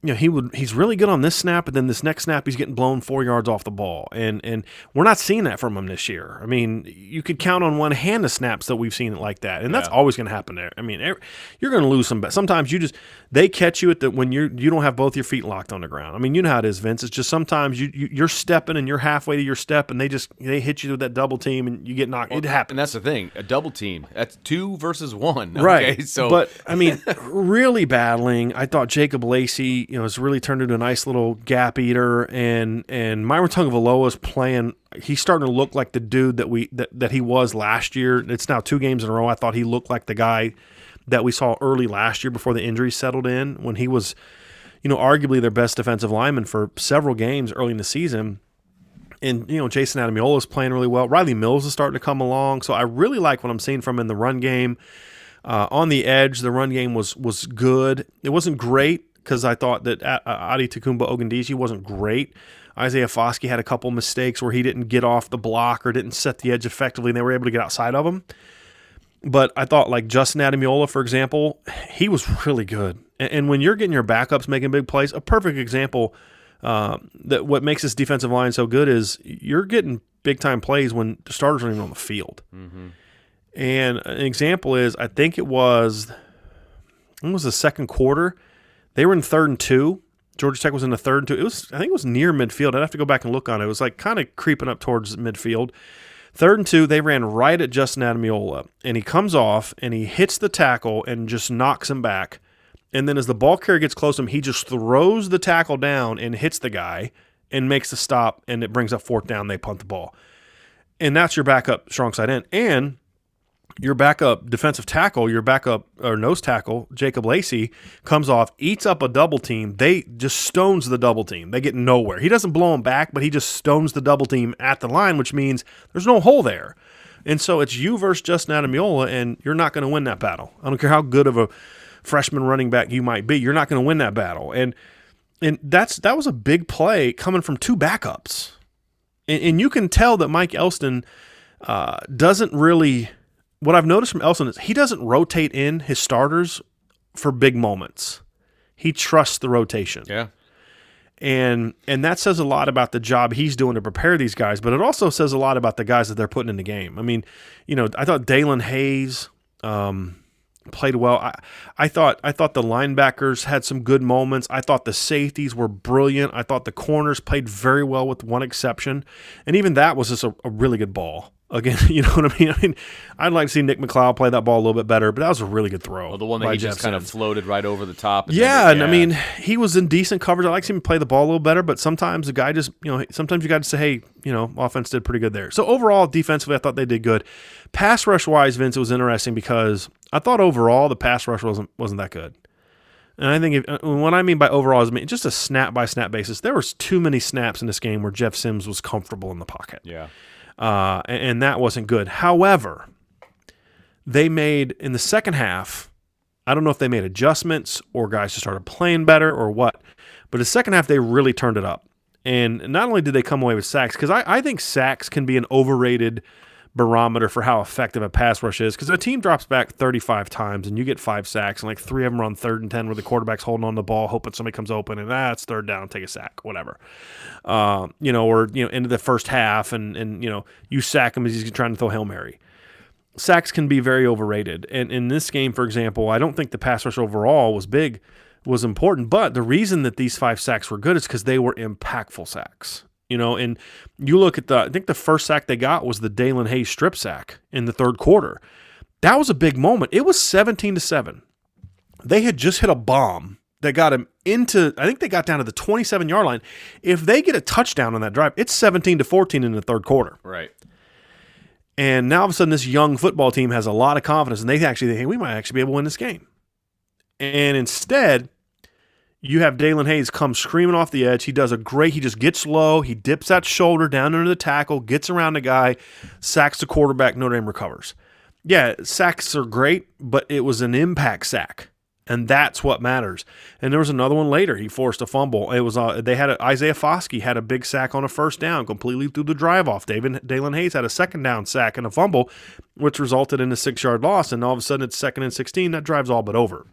you know, he would he's really good on this snap, but then this next snap he's getting blown four yards off the ball, and and we're not seeing that from him this year. I mean, you could count on one hand the snaps that we've seen it like that, and that's Yeah. always going to happen there. I mean, you're going to lose some. But sometimes you just they catch you at the when you're you don't have both your feet locked on the ground. I mean, you know how it is, Vince. It's just sometimes you, you you're stepping and you're halfway to your step, and they just they hit you with that double team, and you get knocked. it happens. And that's the thing, a double team. That's two versus one. Right. So but I mean, really battling. I thought Jacob Lacey, you know, has really turned into a nice little gap eater, and and Myron is playing. He's starting to look like the dude that we that, that he was last year. It's now two games in a row. I thought he looked like the guy that we saw early last year before the injury settled in when he was, you know, arguably their best defensive lineman for several games early in the season and you know Jayson Ademilola is playing really well. Rylie Mills is starting to come along, so I really like what I'm seeing from him in the run game. Uh, on the edge, the run game was was good. It wasn't great because I thought that Adetokunbo Ogundeji wasn't great. Isaiah Foskey had a couple mistakes where he didn't get off the block or didn't set the edge effectively, and they were able to get outside of him. But I thought like Justin Ademilola, for example, he was really good. And, when you're getting your backups making big plays, a perfect example uh, that what makes this defensive line so good is you're getting big time plays when the starters aren't even on the field. And an example is I think it was it was the second quarter. They were in third and two. Georgia Tech was in the third and two. It was I think it was near midfield. I'd have to go back and look on it. It was like kind of creeping up towards midfield. Third and two, they ran right at Justin Ademilola, and he comes off and he hits the tackle and just knocks him back. And then as the ball carrier gets close to him, he just throws the tackle down and hits the guy and makes the stop, and it brings up fourth down. They punt the ball. And that's your backup strong side end. And your backup defensive tackle, your backup or nose tackle, Jacob Lacey, comes off, eats up a double team. They just stones the double team. They get nowhere. He doesn't blow him back, but he just stones the double team at the line, which means there's no hole there. And so it's you versus Justin Ademilola, and you're not going to win that battle. I don't care how good of a freshman running back you might be, you're not going to win that battle. And and that's that was a big play coming from two backups. And, and you can tell that Mike Elston uh, doesn't really. What I've noticed from Elston is he doesn't rotate in his starters for big moments. He trusts the rotation. Yeah. and and that says a lot about the job he's doing to prepare these guys but it also says a lot about the guys that they're putting in the game. I mean you know i thought daelin hayes um, played well. I, I thought i thought the linebackers had some good moments. I thought the safeties were brilliant. I thought the corners played very well with one exception. And even that was just a, a really good ball again you know what i mean i mean i'd like to see nick mccloud play that ball a little bit better but that was a really good throw Well, the one that he just Jeff kind of floated right over the top. and Yeah, then- and I mean, he was in decent coverage. I like to see him play the ball a little better, but sometimes the guy just, you know, sometimes you got to say, hey, you know, offense did pretty good there. So overall, defensively, I thought they did good. Pass rush wise, Vince, it was interesting because I thought overall the pass rush wasn't wasn't that good. And I think if, uh, what I mean by overall is I mean, just a snap by snap basis. There was too many snaps in this game where Jeff Sims was comfortable in the pocket yeah. Uh, and, and that wasn't good. However, they made in the second half. I don't know if they made adjustments or guys just started playing better or what, but the second half they really turned it up. And not only did they come away with sacks, because I, I think sacks can be an overrated barometer for how effective a pass rush is. Because a team drops back 35 times and you get five sacks, and like three of them are on third and 10 where the quarterback's holding on the ball, hoping somebody comes open, and that's third down, take a sack, whatever um, you know, or you know, into the first half, and and you know, you sack him as he's trying to throw hail mary. Sacks can be very overrated, and in this game, for example, I don't think the pass rush overall was big, was important. But the reason that these five sacks were good is because they were impactful sacks. You know, and you look at the, I think the first sack they got was the Daelin Hayes strip sack in the third quarter. That was a big moment. It was seventeen to seven they had just hit a bomb that got him into I think they got down to the 27 yard line. If they get a touchdown on that drive, it's 17 to 14 in the third quarter. Right. And now all of a sudden this young football team has a lot of confidence and they actually think, hey, we might actually be able to win this game. And instead, you have Daelin Hayes come screaming off the edge. He does a great, he just gets low, he dips that shoulder down under the tackle, gets around the guy, sacks the quarterback, Notre Dame recovers. Yeah, sacks are great, but it was an impact sack. And that's what matters. And there was another one later. He forced a fumble. It was uh, they had a, Isaiah Foskey had a big sack on a first down, completely through the drive off. David Daelin Hayes had a second down sack and a fumble, which resulted in a six yard loss. And all of a sudden, it's second and sixteen. That drive's all but over.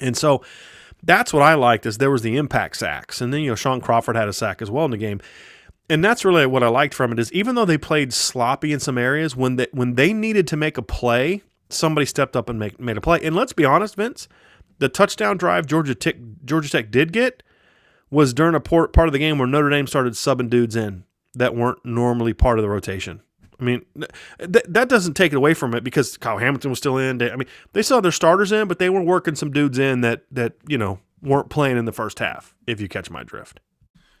And so that's what I liked is there was the impact sacks, and then you know Shaun Crawford had a sack as well in the game. And that's really what I liked from it is even though they played sloppy in some areas, when they when they needed to make a play, somebody stepped up and make, made a play. And let's be honest, Vince, the touchdown drive Georgia Tech, Georgia Tech did get was during a part of the game where Notre Dame started subbing dudes in that weren't normally part of the rotation. I mean, th- that doesn't take it away from it because Kyle Hamilton was still in. I mean, they saw their starters in, but they were working some dudes in that that you know weren't playing in the first half. If you catch my drift.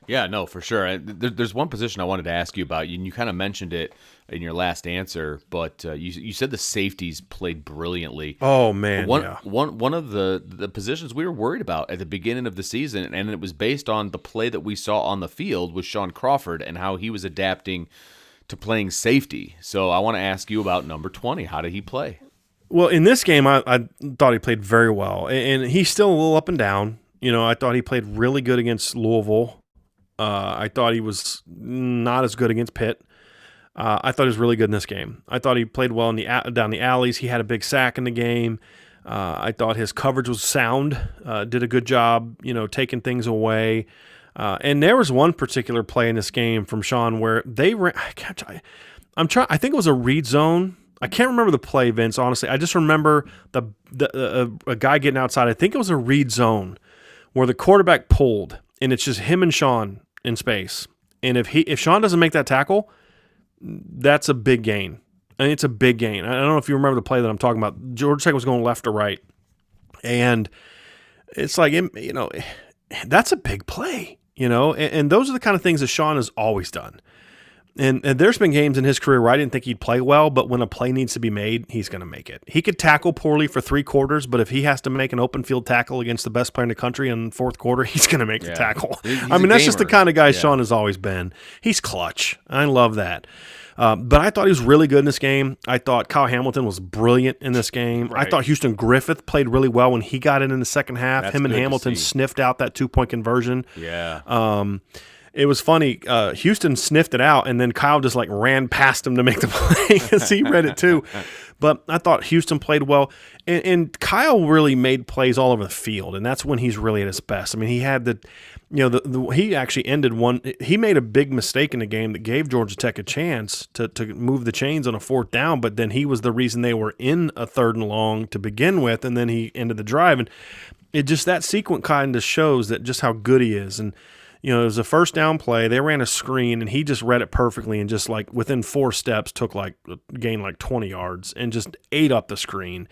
Yeah, no, for sure. There's one position I wanted to ask you about, and you kind of mentioned it in your last answer, but uh, you you said the safeties played brilliantly. Oh man, one yeah. one one of the the positions we were worried about at the beginning of the season, and it was based on the play that we saw on the field with Shaun Crawford and how he was adapting to playing safety. So I want to ask you about number twenty. How did he play? Well, in this game, I, I thought he played very well, and he's still a little up and down. You know, I thought he played really good against Louisville. Uh, I thought he was not as good against Pitt. Uh, I thought he was really good in this game. I thought he played well in the down the alleys. He had a big sack in the game. Uh, I thought his coverage was sound. Uh, did a good job, you know, taking things away. Uh, and there was one particular play in this game from Shaun where they ran. I can't, I, I'm trying. I think it was a read zone. I can't remember the play, Vince. Honestly, I just remember the, the uh, a guy getting outside. I think it was a read zone where the quarterback pulled, and it's just him and Shaun in space. And if he if Shaun doesn't make that tackle, that's a big gain. And it's a big gain. I don't know if you remember the play that I'm talking about. Georgia Tech was going left to right. And it's like, you know, that's a big play, you know, and, and those are the kind of things that Shaun has always done. And, and, there's been games in his career where I didn't think he'd play well, but when a play needs to be made, he's going to make it. He could tackle poorly for three quarters, but if he has to make an open field tackle against the best player in the country in fourth quarter, he's going to make yeah. the tackle. He's I mean, that's just the kind of guy yeah. Shaun has always been. He's clutch. I love that. Uh, but I thought he was really good in this game. I thought Kyle Hamilton was brilliant in this game. Right. I thought Houston Griffith played really well when he got in in the second half. That's Him and Hamilton sniffed out that two point conversion. Yeah. Um, it was funny. Uh, Houston sniffed it out, and then Kyle just like ran past him to make the play because he read it too. But I thought Houston played well, and, and, Kyle really made plays all over the field, and that's when he's really at his best. I mean, he had the, you know, the, the, he actually ended one. He made a big mistake in the game that gave Georgia Tech a chance to to move the chains on a fourth down, but then he was the reason they were in a third and long to begin with, and then he ended the drive, and it just that sequence kind of shows that just how good he is, and you know, it was a first down play. They ran a screen and he just read it perfectly and just like within four steps took like gained like 20 yards and just ate up the screen.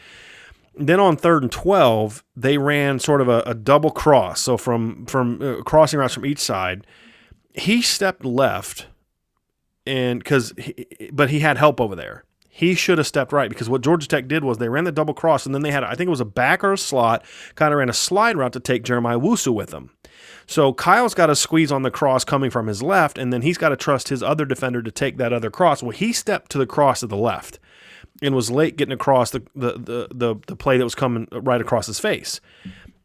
Then on third and 12, they ran sort of a, a double cross. So from from uh, crossing routes from each side, he stepped left and cuz but he had help over there. He should have stepped right because what Georgia Tech did was they ran the double cross and then they had I think it was a back or a slot, kind of ran a slide route to take Jeremiah Owusu with them. So Kyle's got to squeeze on the cross coming from his left, and then he's got to trust his other defender to take that other cross. Well, he stepped to the cross to the left and was late getting across the the the the, the play that was coming right across his face.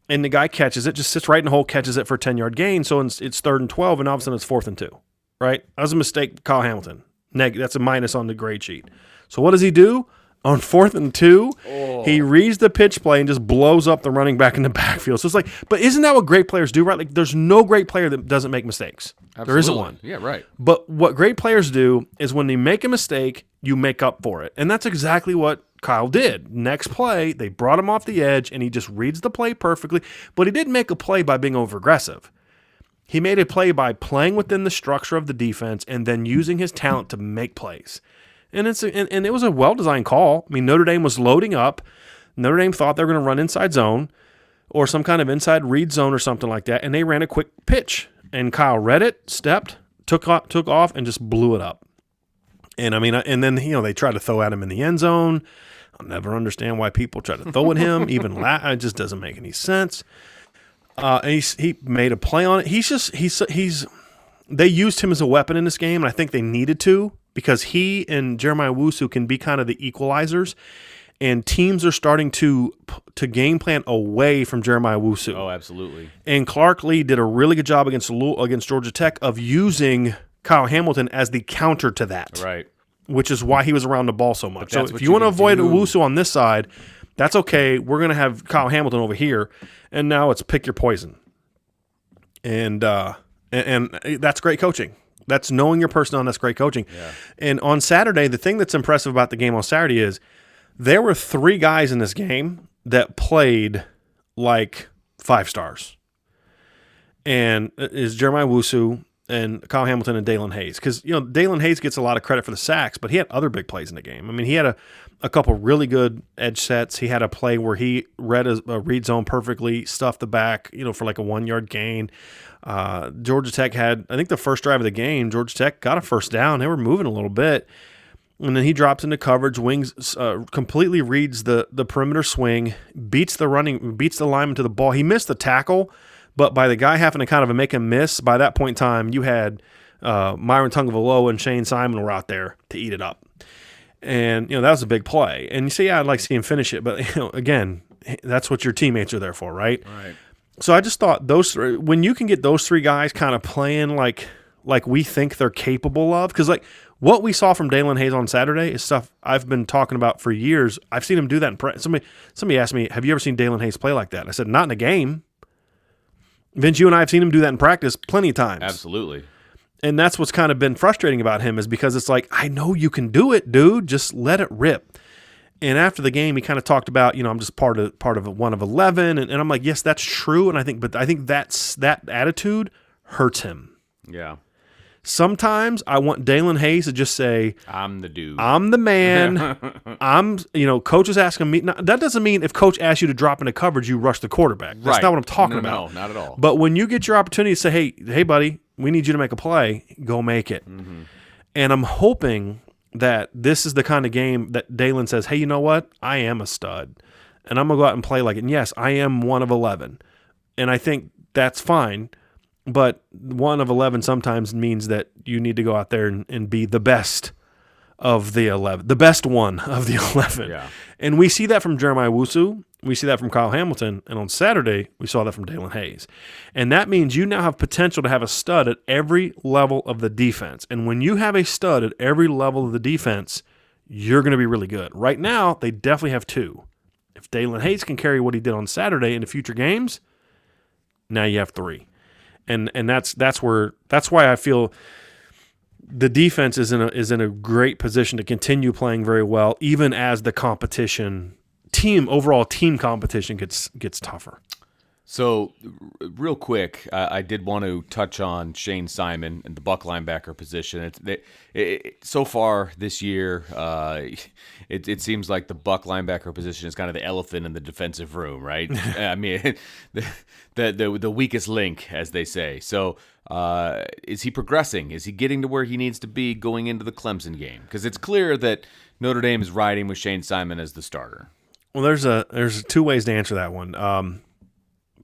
And the guy catches it, just sits right in the hole, catches it for a 10 yard gain. So it's, third and 12, and all of a sudden it's fourth and two, right? That was a mistake, Kyle Hamilton. Neg- that's a minus on the grade sheet. So what does he do? On fourth and two, oh. he reads the pitch play and just blows up the running back in the backfield. So it's like, but isn't that what great players do, right? Like, there's no great player that doesn't make mistakes. Absolutely. There isn't one. Yeah, right. But what great players do is when they make a mistake, you make up for it. And that's exactly what Kyle did. Next play, they brought him off the edge and he just reads the play perfectly. But he didn't make a play by being over aggressive. He made a play by playing within the structure of the defense and then using his talent to make plays and it's a, and, and it was a well designed call. I mean, Notre Dame was loading up. Notre Dame thought they were going to run inside zone or some kind of inside read zone or something like that, and they ran a quick pitch. And Kyle read it, stepped, took off, took off, and just blew it up. And I mean, and then you know they tried to throw at him in the end zone. I'll never understand why people try to throw at him. Even la- it just doesn't make any sense. Uh, he he made a play on it. He's just he's he's they used him as a weapon in this game, and I think they needed to because he and Jeremiah Owusu can be kind of the equalizers. and teams are starting to to game plan away from Jeremiah Owusu. Oh, absolutely. And Clark Lea did a really good job against against Georgia Tech of using Kyle Hamilton as the counter to that, Right. which is why he was around the ball so much. So if you you want to avoid do. Owusu on this side, that's okay. We're going to have Kyle Hamilton over here, and now it's pick your poison. And uh, and, and that's great coaching. That's knowing your personnel. And that's great coaching. And on Saturday, the thing that's impressive about the game on Saturday is there were three guys in this game that played like five stars. And uh, is Jeremiah Owusu and Kyle Hamilton and Daelin Hayes. Because, you know, Daelin Hayes gets a lot of credit for the sacks, but he had other big plays in the game. I mean, he had a, a couple really good edge sets. He had a play where he read a, a read zone perfectly, stuffed the back, you know, for like a one yard gain. Uh, Georgia Tech had, I think the first drive of the game, Georgia Tech got a first down. They were moving a little bit. And then he drops into coverage, wings uh, completely reads the the perimeter swing, beats the running, beats the lineman to the ball. He missed the tackle, but by the guy having to kind of make him miss, by that point in time, you had uh, Myron Tagovailoa and Shayne Simon were out there to eat it up. And you know that was a big play. And you say, yeah, I'd like to see him finish it, but you know, again, that's what your teammates are there for, right? Right. So I just thought those three, when you can get those three guys kind of playing like like we think they're capable of, because like what we saw from Daelin Hayes on Saturday is stuff I've been talking about for years. I've seen him do that in practice. Somebody somebody asked me, "Have you ever seen Daelin Hayes play like that?" I said, "Not in a game." Vince, you and I have seen him do that in practice plenty of times, Absolutely. And that's what's kind of been frustrating about him is because it's like I know you can do it, dude. Just let it rip. And after the game, he kind of talked about, you know, I'm just part of part of one of eleven, and, and I'm like, yes, that's true, and I think, but I think that's that attitude hurts him. Yeah. Sometimes I want Daelin Hayes to just say, I'm the dude. "I'm the man." I'm, you know, coach is asking me. Now, that doesn't mean if coach asks you to drop into coverage, you rush the quarterback. That's Right. not what I'm talking No, about. No, not at all. But when you get your opportunity to say, "Hey, hey, buddy, we need you to make a play," go make it. Mm-hmm. And I'm hoping that this is the kind of game that Daelin says, "Hey, you know what? I am a stud, and I'm gonna go out and play like it." And yes, I am one of eleven, and I think that's fine. But one of eleven sometimes means that you need to go out there and, and be the best of the 11, the best one of the 11. Yeah. And we see that from Jeremiah Owusu. We see that from Kyle Hamilton. And on Saturday, we saw that from Daelin Hayes. And that means you now have potential to have a stud at every level of the defense. And when you have a stud at every level of the defense, you're going to be really good. Right now, they definitely have two. If Daelin Hayes can carry what he did on Saturday into future games, now you have three. And and that's that's where that's why I feel the defense is in a is in a great position to continue playing very well, even as the competition team overall team competition gets gets tougher. So, r- real quick, uh, I did want to touch on Shayne Simon and the Buck linebacker position. It's they, it, it- so far this year, uh, it, it seems like the Buck linebacker position is kind of the elephant in the defensive room, right? I mean, the, the the the weakest link, as they say. So, uh, is he progressing? Is he getting to where he needs to be going into the Clemson game? Because it's clear that Notre Dame is riding with Shayne Simon as the starter. Well, there's a there's two ways to answer that one. Um,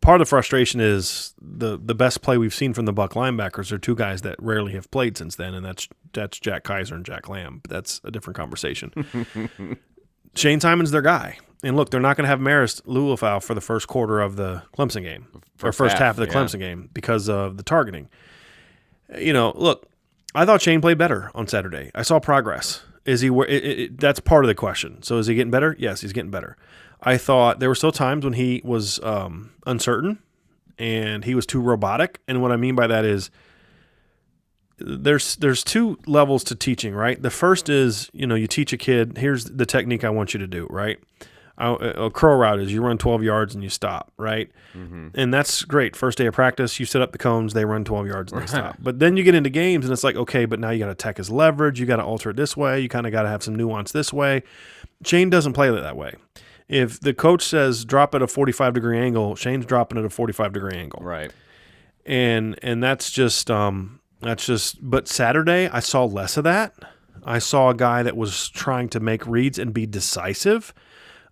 part of the frustration is the the best play we've seen from the Buck linebackers are two guys that rarely have played since then, and that's that's Jack Kiser and Jack Lamb. But that's a different conversation. Shayne Simon's their guy, and look, they're not going to have Marist Liufau for the first quarter of the Clemson game or First first half, half, of the yeah. Clemson game because of the targeting. You know, look, I thought Shayne played better on Saturday. I saw progress. Is he? it, it- that's part of the question. So is he getting better? Yes, he's getting better. I thought there were still times when he was um, uncertain and he was too robotic. And what I mean by that is there's there's two levels to teaching, right? The first is you know you teach a kid here's the technique I want you to do, right? A, a curl route is you run 12 yards and you stop, right? Mm-hmm. And that's great. First day of practice, you set up the cones, they run 12 yards and they stop. But then you get into games and it's like, okay, but now you got to attack his leverage, you got to alter it this way, you kind of got to have some nuance this way. Shayne doesn't play it that way. If the coach says drop at a 45 degree angle, Shayne's dropping at a 45 degree angle Right. and and that's just um that's just but Saturday I saw less of that. I saw a guy that was trying to make reads and be decisive.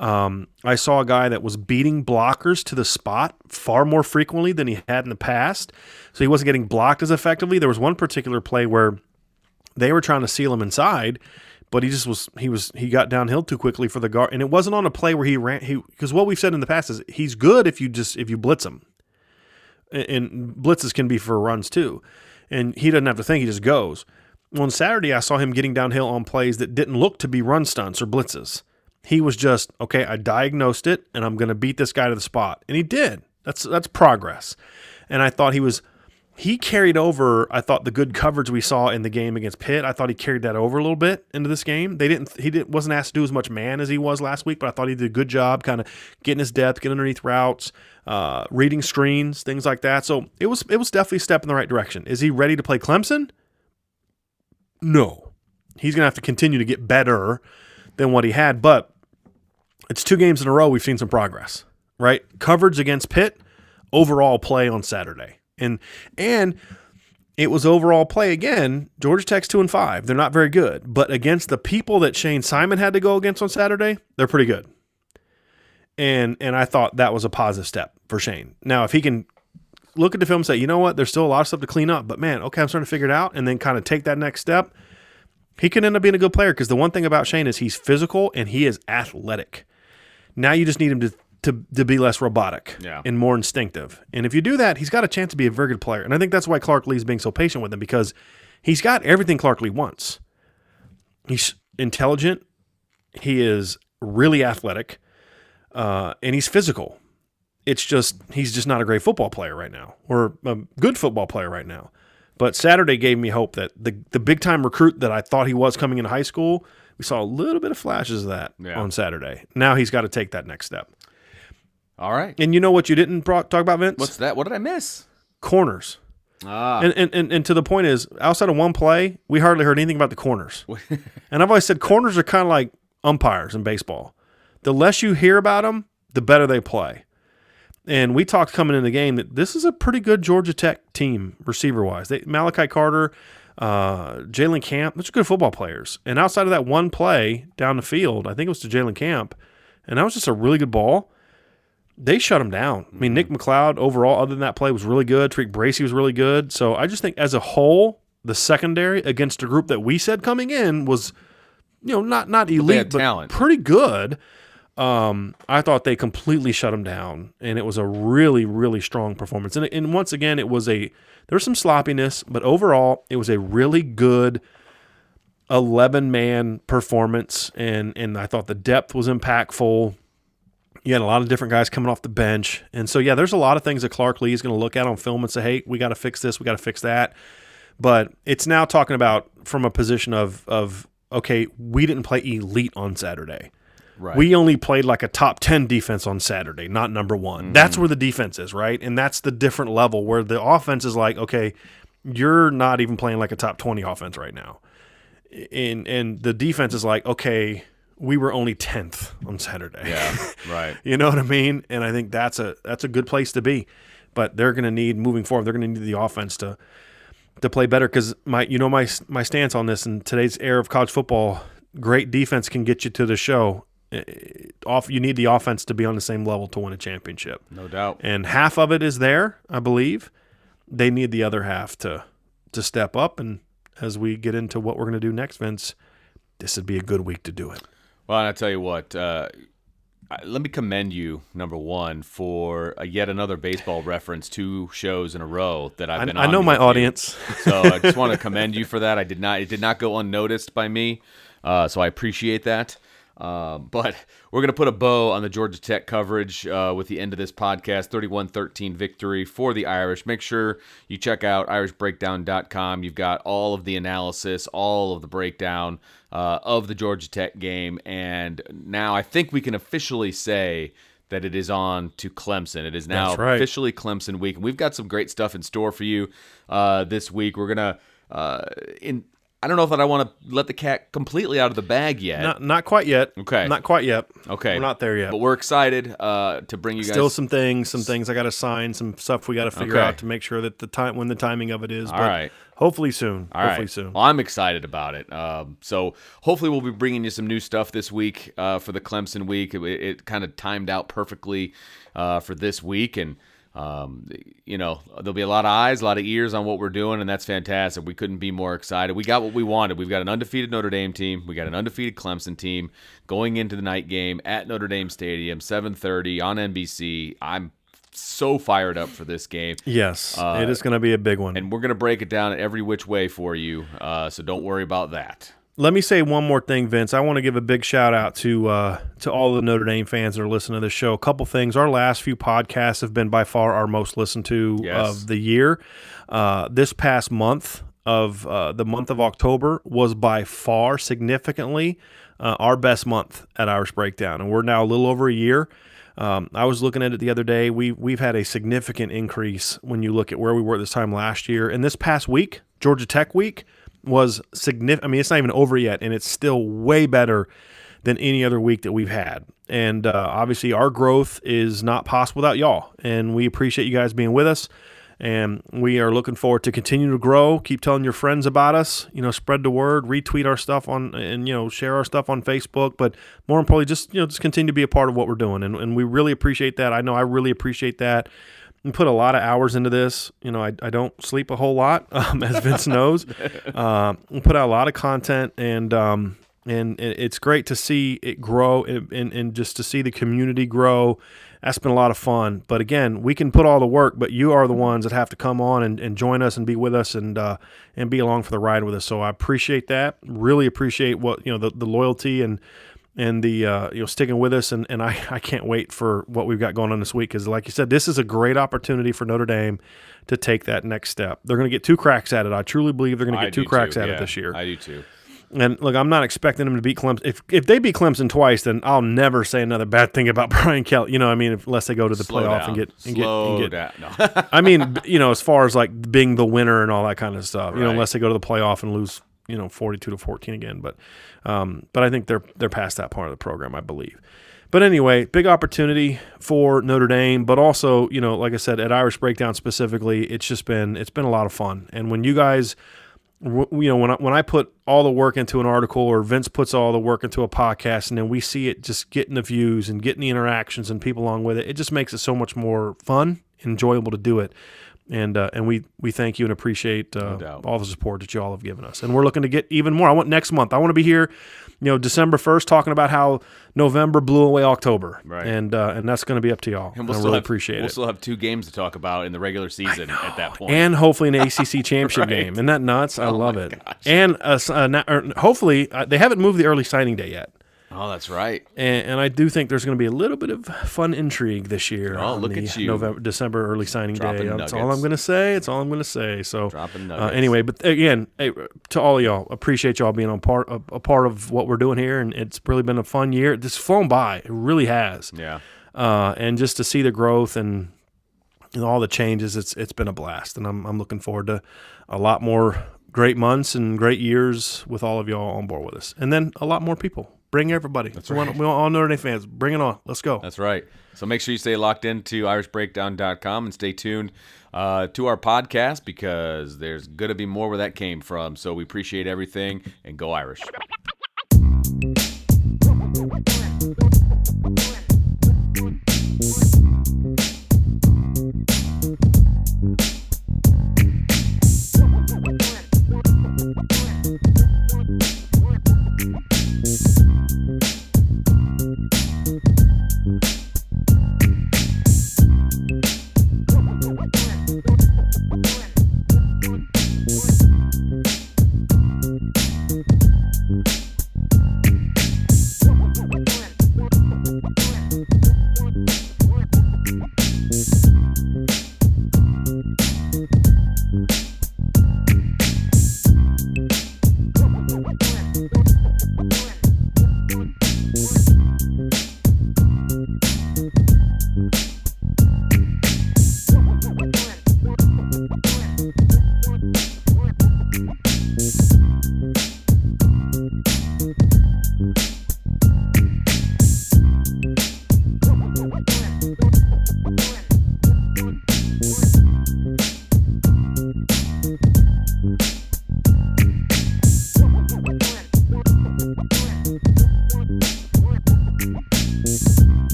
Um, I saw a guy that was beating blockers to the spot far more frequently than he had in the past. So he wasn't getting blocked as effectively. There was one particular play where they were trying to seal him inside. but he just was he was he got downhill too quickly for the guard, and it wasn't on a play where he ran. He because what we've said in the past is he's good if you just if you blitz him, and, and blitzes can be for runs too, and he doesn't have to think; he just goes. On Saturday, I saw him getting downhill on plays that didn't look to be run stunts or blitzes. He was just okay. I diagnosed it, and I'm going to beat this guy to the spot, and he did. That's that's progress, and I thought he was he carried over. I thought the good coverage we saw in the game against Pitt. I thought he carried that over a little bit into this game. They didn't. He didn't wasn't asked to do as much man as he was last week, but I thought he did a good job, kind of getting his depth, getting underneath routes, uh, reading screens, things like that. So it was it was definitely a step in the right direction. Is he ready to play Clemson? No, he's gonna have to continue to get better than what he had, but it's two games in a row we've seen some progress. Right, coverage against Pitt, overall play on Saturday and and it was overall play again. Georgia Tech's two and five. They're not very good, but against the people that Shayne Simon had to go against on Saturday, they're pretty good. And and I thought that was a positive step for Shayne. Now, if he can look at the film and say, you know what, there's still a lot of stuff to clean up, but man, okay, I'm starting to figure it out, and then kind of take that next step, he can end up being a good player. Because the one thing about Shayne is he's physical and he is athletic. Now you just need him to to, to be less robotic Yeah. and more instinctive. And if you do that, he's got a chance to be a very good player. And I think that's why Clark Lea's being so patient with him because he's got everything Clark Lea wants. He's intelligent, he is really athletic, uh, and he's physical. It's just he's just not a great football player right now, or a good football player right now. But Saturday gave me hope that the the big time recruit that I thought he was coming into high school, we saw a little bit of flashes of that Yeah. on Saturday. Now he's got to take that next step. All right. And you know what you didn't talk about, Vince? What's that? What did I miss? corners. Ah, And, and, and, and to the point is, outside of one play, we hardly heard anything about the corners. and I've always said corners are kind of like umpires in baseball. The less you hear about them, the better they play. And we talked coming in the game that this is a pretty good Georgia Tech team receiver wise. They, Malachi Carter, uh, Jalen Camp, those are good football players. And outside of that one play down the field, I think it was to Jalen Camp, and that was just a really good ball they shut him down. I mean, Nick McCloud overall, other than that play, was really good. Tariq Bracy was really good. So I just think as a whole, the secondary against a group that we said coming in was, you know, not not elite, but talent. pretty good. Um, I thought they completely shut him down, and it was a really, really strong performance. And, and once again, it was a there was some sloppiness, but overall, it was a really good eleven man performance, and and I thought the depth was impactful. You had a lot of different guys coming off the bench. And so, yeah, there's a lot of things that Clark Lea is going to look at on film and say, hey, we got to fix this, we got to fix that. But it's now talking about from a position of, of okay, we didn't play elite on Saturday. Right. We only played like a top 10 defense on Saturday, not number one. Mm-hmm. That's where the defense is, right? And that's the different level where the offense is like, okay, you're not even playing like a top 20 offense right now. And, and the defense is like, okay, we were only 10th on Saturday. yeah. Right. You know what I mean? And I think that's a that's a good place to be. But they're going to need moving forward. They're going to need the offense to to play better because my you know my my stance on this in today's era of college football. Great defense can get you to the show. Eh, Off you need the offense to be on the same level to win a championship. No doubt. And half of it is there, I believe. They need the other half to to step up. And as we get into what we're going to do next, Vince, this would be a good week to do it. Well, and I tell you what, uh, let me commend you, number one, for uh, yet another baseball reference, two shows in a row that I've I, been. I on know my you. audience. so I just want to commend you for that. I did not, it did not go unnoticed by me, uh, so I appreciate that. Um, but we're going to put a bow on the Georgia Tech coverage uh, with the end of this podcast 31 13 victory for the Irish. Make sure you check out irishbreakdown.com. You've got all of the analysis, all of the breakdown uh, of the Georgia Tech game. And now I think we can officially say that it is on to Clemson. It is now right. officially Clemson week. And we've got some great stuff in store for you uh, this week. We're going to. Uh, in I don't know if that I want to let the cat completely out of the bag yet. Not not quite yet. Okay. Not quite yet. Okay, We're not there yet. but we're excited uh, to bring you guys. Still some things, some things I got to sign, some stuff we got to figure Okay. out to make sure that the time when the timing of it is. All but right. Hopefully soon. All hopefully right. soon. Well, I'm excited about it. Um, so hopefully we'll be bringing you some new stuff this week uh, for the Clemson week. It, it kind of timed out perfectly uh, for this week, and um, you know, there'll be a lot of eyes, a lot of ears on what we're doing, and that's fantastic. We couldn't be more excited. We got what we wanted. We've got an undefeated Notre Dame team. We got an undefeated Clemson team going into the night game at Notre Dame Stadium, 7:30 on NBC. I'm so fired up for this game. Yes, uh, it is going to be a big one, and we're going to break it down every which way for you. Uh, so don't worry about that. Let me say one more thing, Vince. I want to give a big shout out to uh, to all the Notre Dame fans that are listening to this show. A couple things. Our last few podcasts have been by far our most listened to yes. of the year. Uh, this past month of uh, the month of October was by far significantly uh, our best month at Irish Breakdown, and we're now a little over a year. Um, I was looking at it the other day. We we've had a significant increase when you look at where we were this time last year. And this past week, Georgia Tech week was significant. I mean, it's not even over yet, and it's still way better than any other week that we've had. And uh, obviously, our growth is not possible without y'all. And we appreciate you guys being with us and we are looking forward to continue to grow. Keep telling your friends about us. You know, spread the word, retweet our stuff on, and you know, share our stuff on Facebook. But more importantly, just you know, just continue to be a part of what we're doing, and, and we really appreciate that. I know I really appreciate that. We put a lot of hours into this. You know, I, I don't sleep a whole lot, um, as Vince knows. Uh, we put out a lot of content, and um, and it's great to see it grow, and, and, and just to see the community grow that's been a lot of fun. But again, we can put all the work, but you are the ones that have to come on and, and join us and be with us and uh, and be along for the ride with us. So I appreciate that. Really appreciate what you know the, the loyalty and and the uh, you know sticking with us and, and I, I can't wait for what we've got going on this week because like you said this is a great opportunity for Notre Dame to take that next step they're going to get two cracks at it I truly believe they're going to get two cracks too. at yeah, it this year I do too and look, I'm not expecting them to beat Clemson. If if they beat Clemson twice, then I'll never say another bad thing about Brian Kelly. You know, I mean, unless they go to the Slow playoff down. and get and Slow get, and get no. I mean, you know, as far as like being the winner and all that kind of stuff. You know, unless they go to the playoff and lose, you know, 42 to 14 again. But um, but I think they're they're past that part of the program, I believe. But anyway, big opportunity for Notre Dame, but also, you know, like I said, at Irish Breakdown specifically, it's just been it's been a lot of fun. And when you guys you know when I, when I put all the work into an article or Vince puts all the work into a podcast and then we see it just getting the views and getting the interactions and people along with it it just makes it so much more fun enjoyable to do it and uh, and we we thank you and appreciate uh, doubt. all the support that you all have given us and we're looking to get even more I want next month I want to be here you know December 1st talking about how November blew away October Right. and uh, and that's going to be up to y'all And we'll really have, appreciate we'll it still have two games to talk about in the regular season at that and hopefully an ACC championship Right. game. Isn't that nuts? I love my it. gosh. And uh, uh, hopefully uh, they haven't moved the early signing day yet, oh, that's right. and, and I do think there's going to be a little bit of fun intrigue this year. Oh, on look the at you. November, December early signing Dropping day. That's all. I'm going to say. It's all I'm going to say. So Dropping uh, anyway, but again, hey, to all of y'all, appreciate y'all being on part a, a part of what we're doing here, and it's really been a fun year. It's flown by. It really has Yeah. uh, and just to see the growth and know, all the changes, it's it's been a blast, and I'm I'm looking forward to a lot more great months and great years with all of y'all on board with us, and then a lot more people. Bring everybody. we, want, we want all Notre Dame fans. Bring it on. Let's go. That's right. So make sure you stay locked into irishbreakdown.com and stay tuned uh, to our podcast because there's going to be more where that came from. So we appreciate everything and go Irish.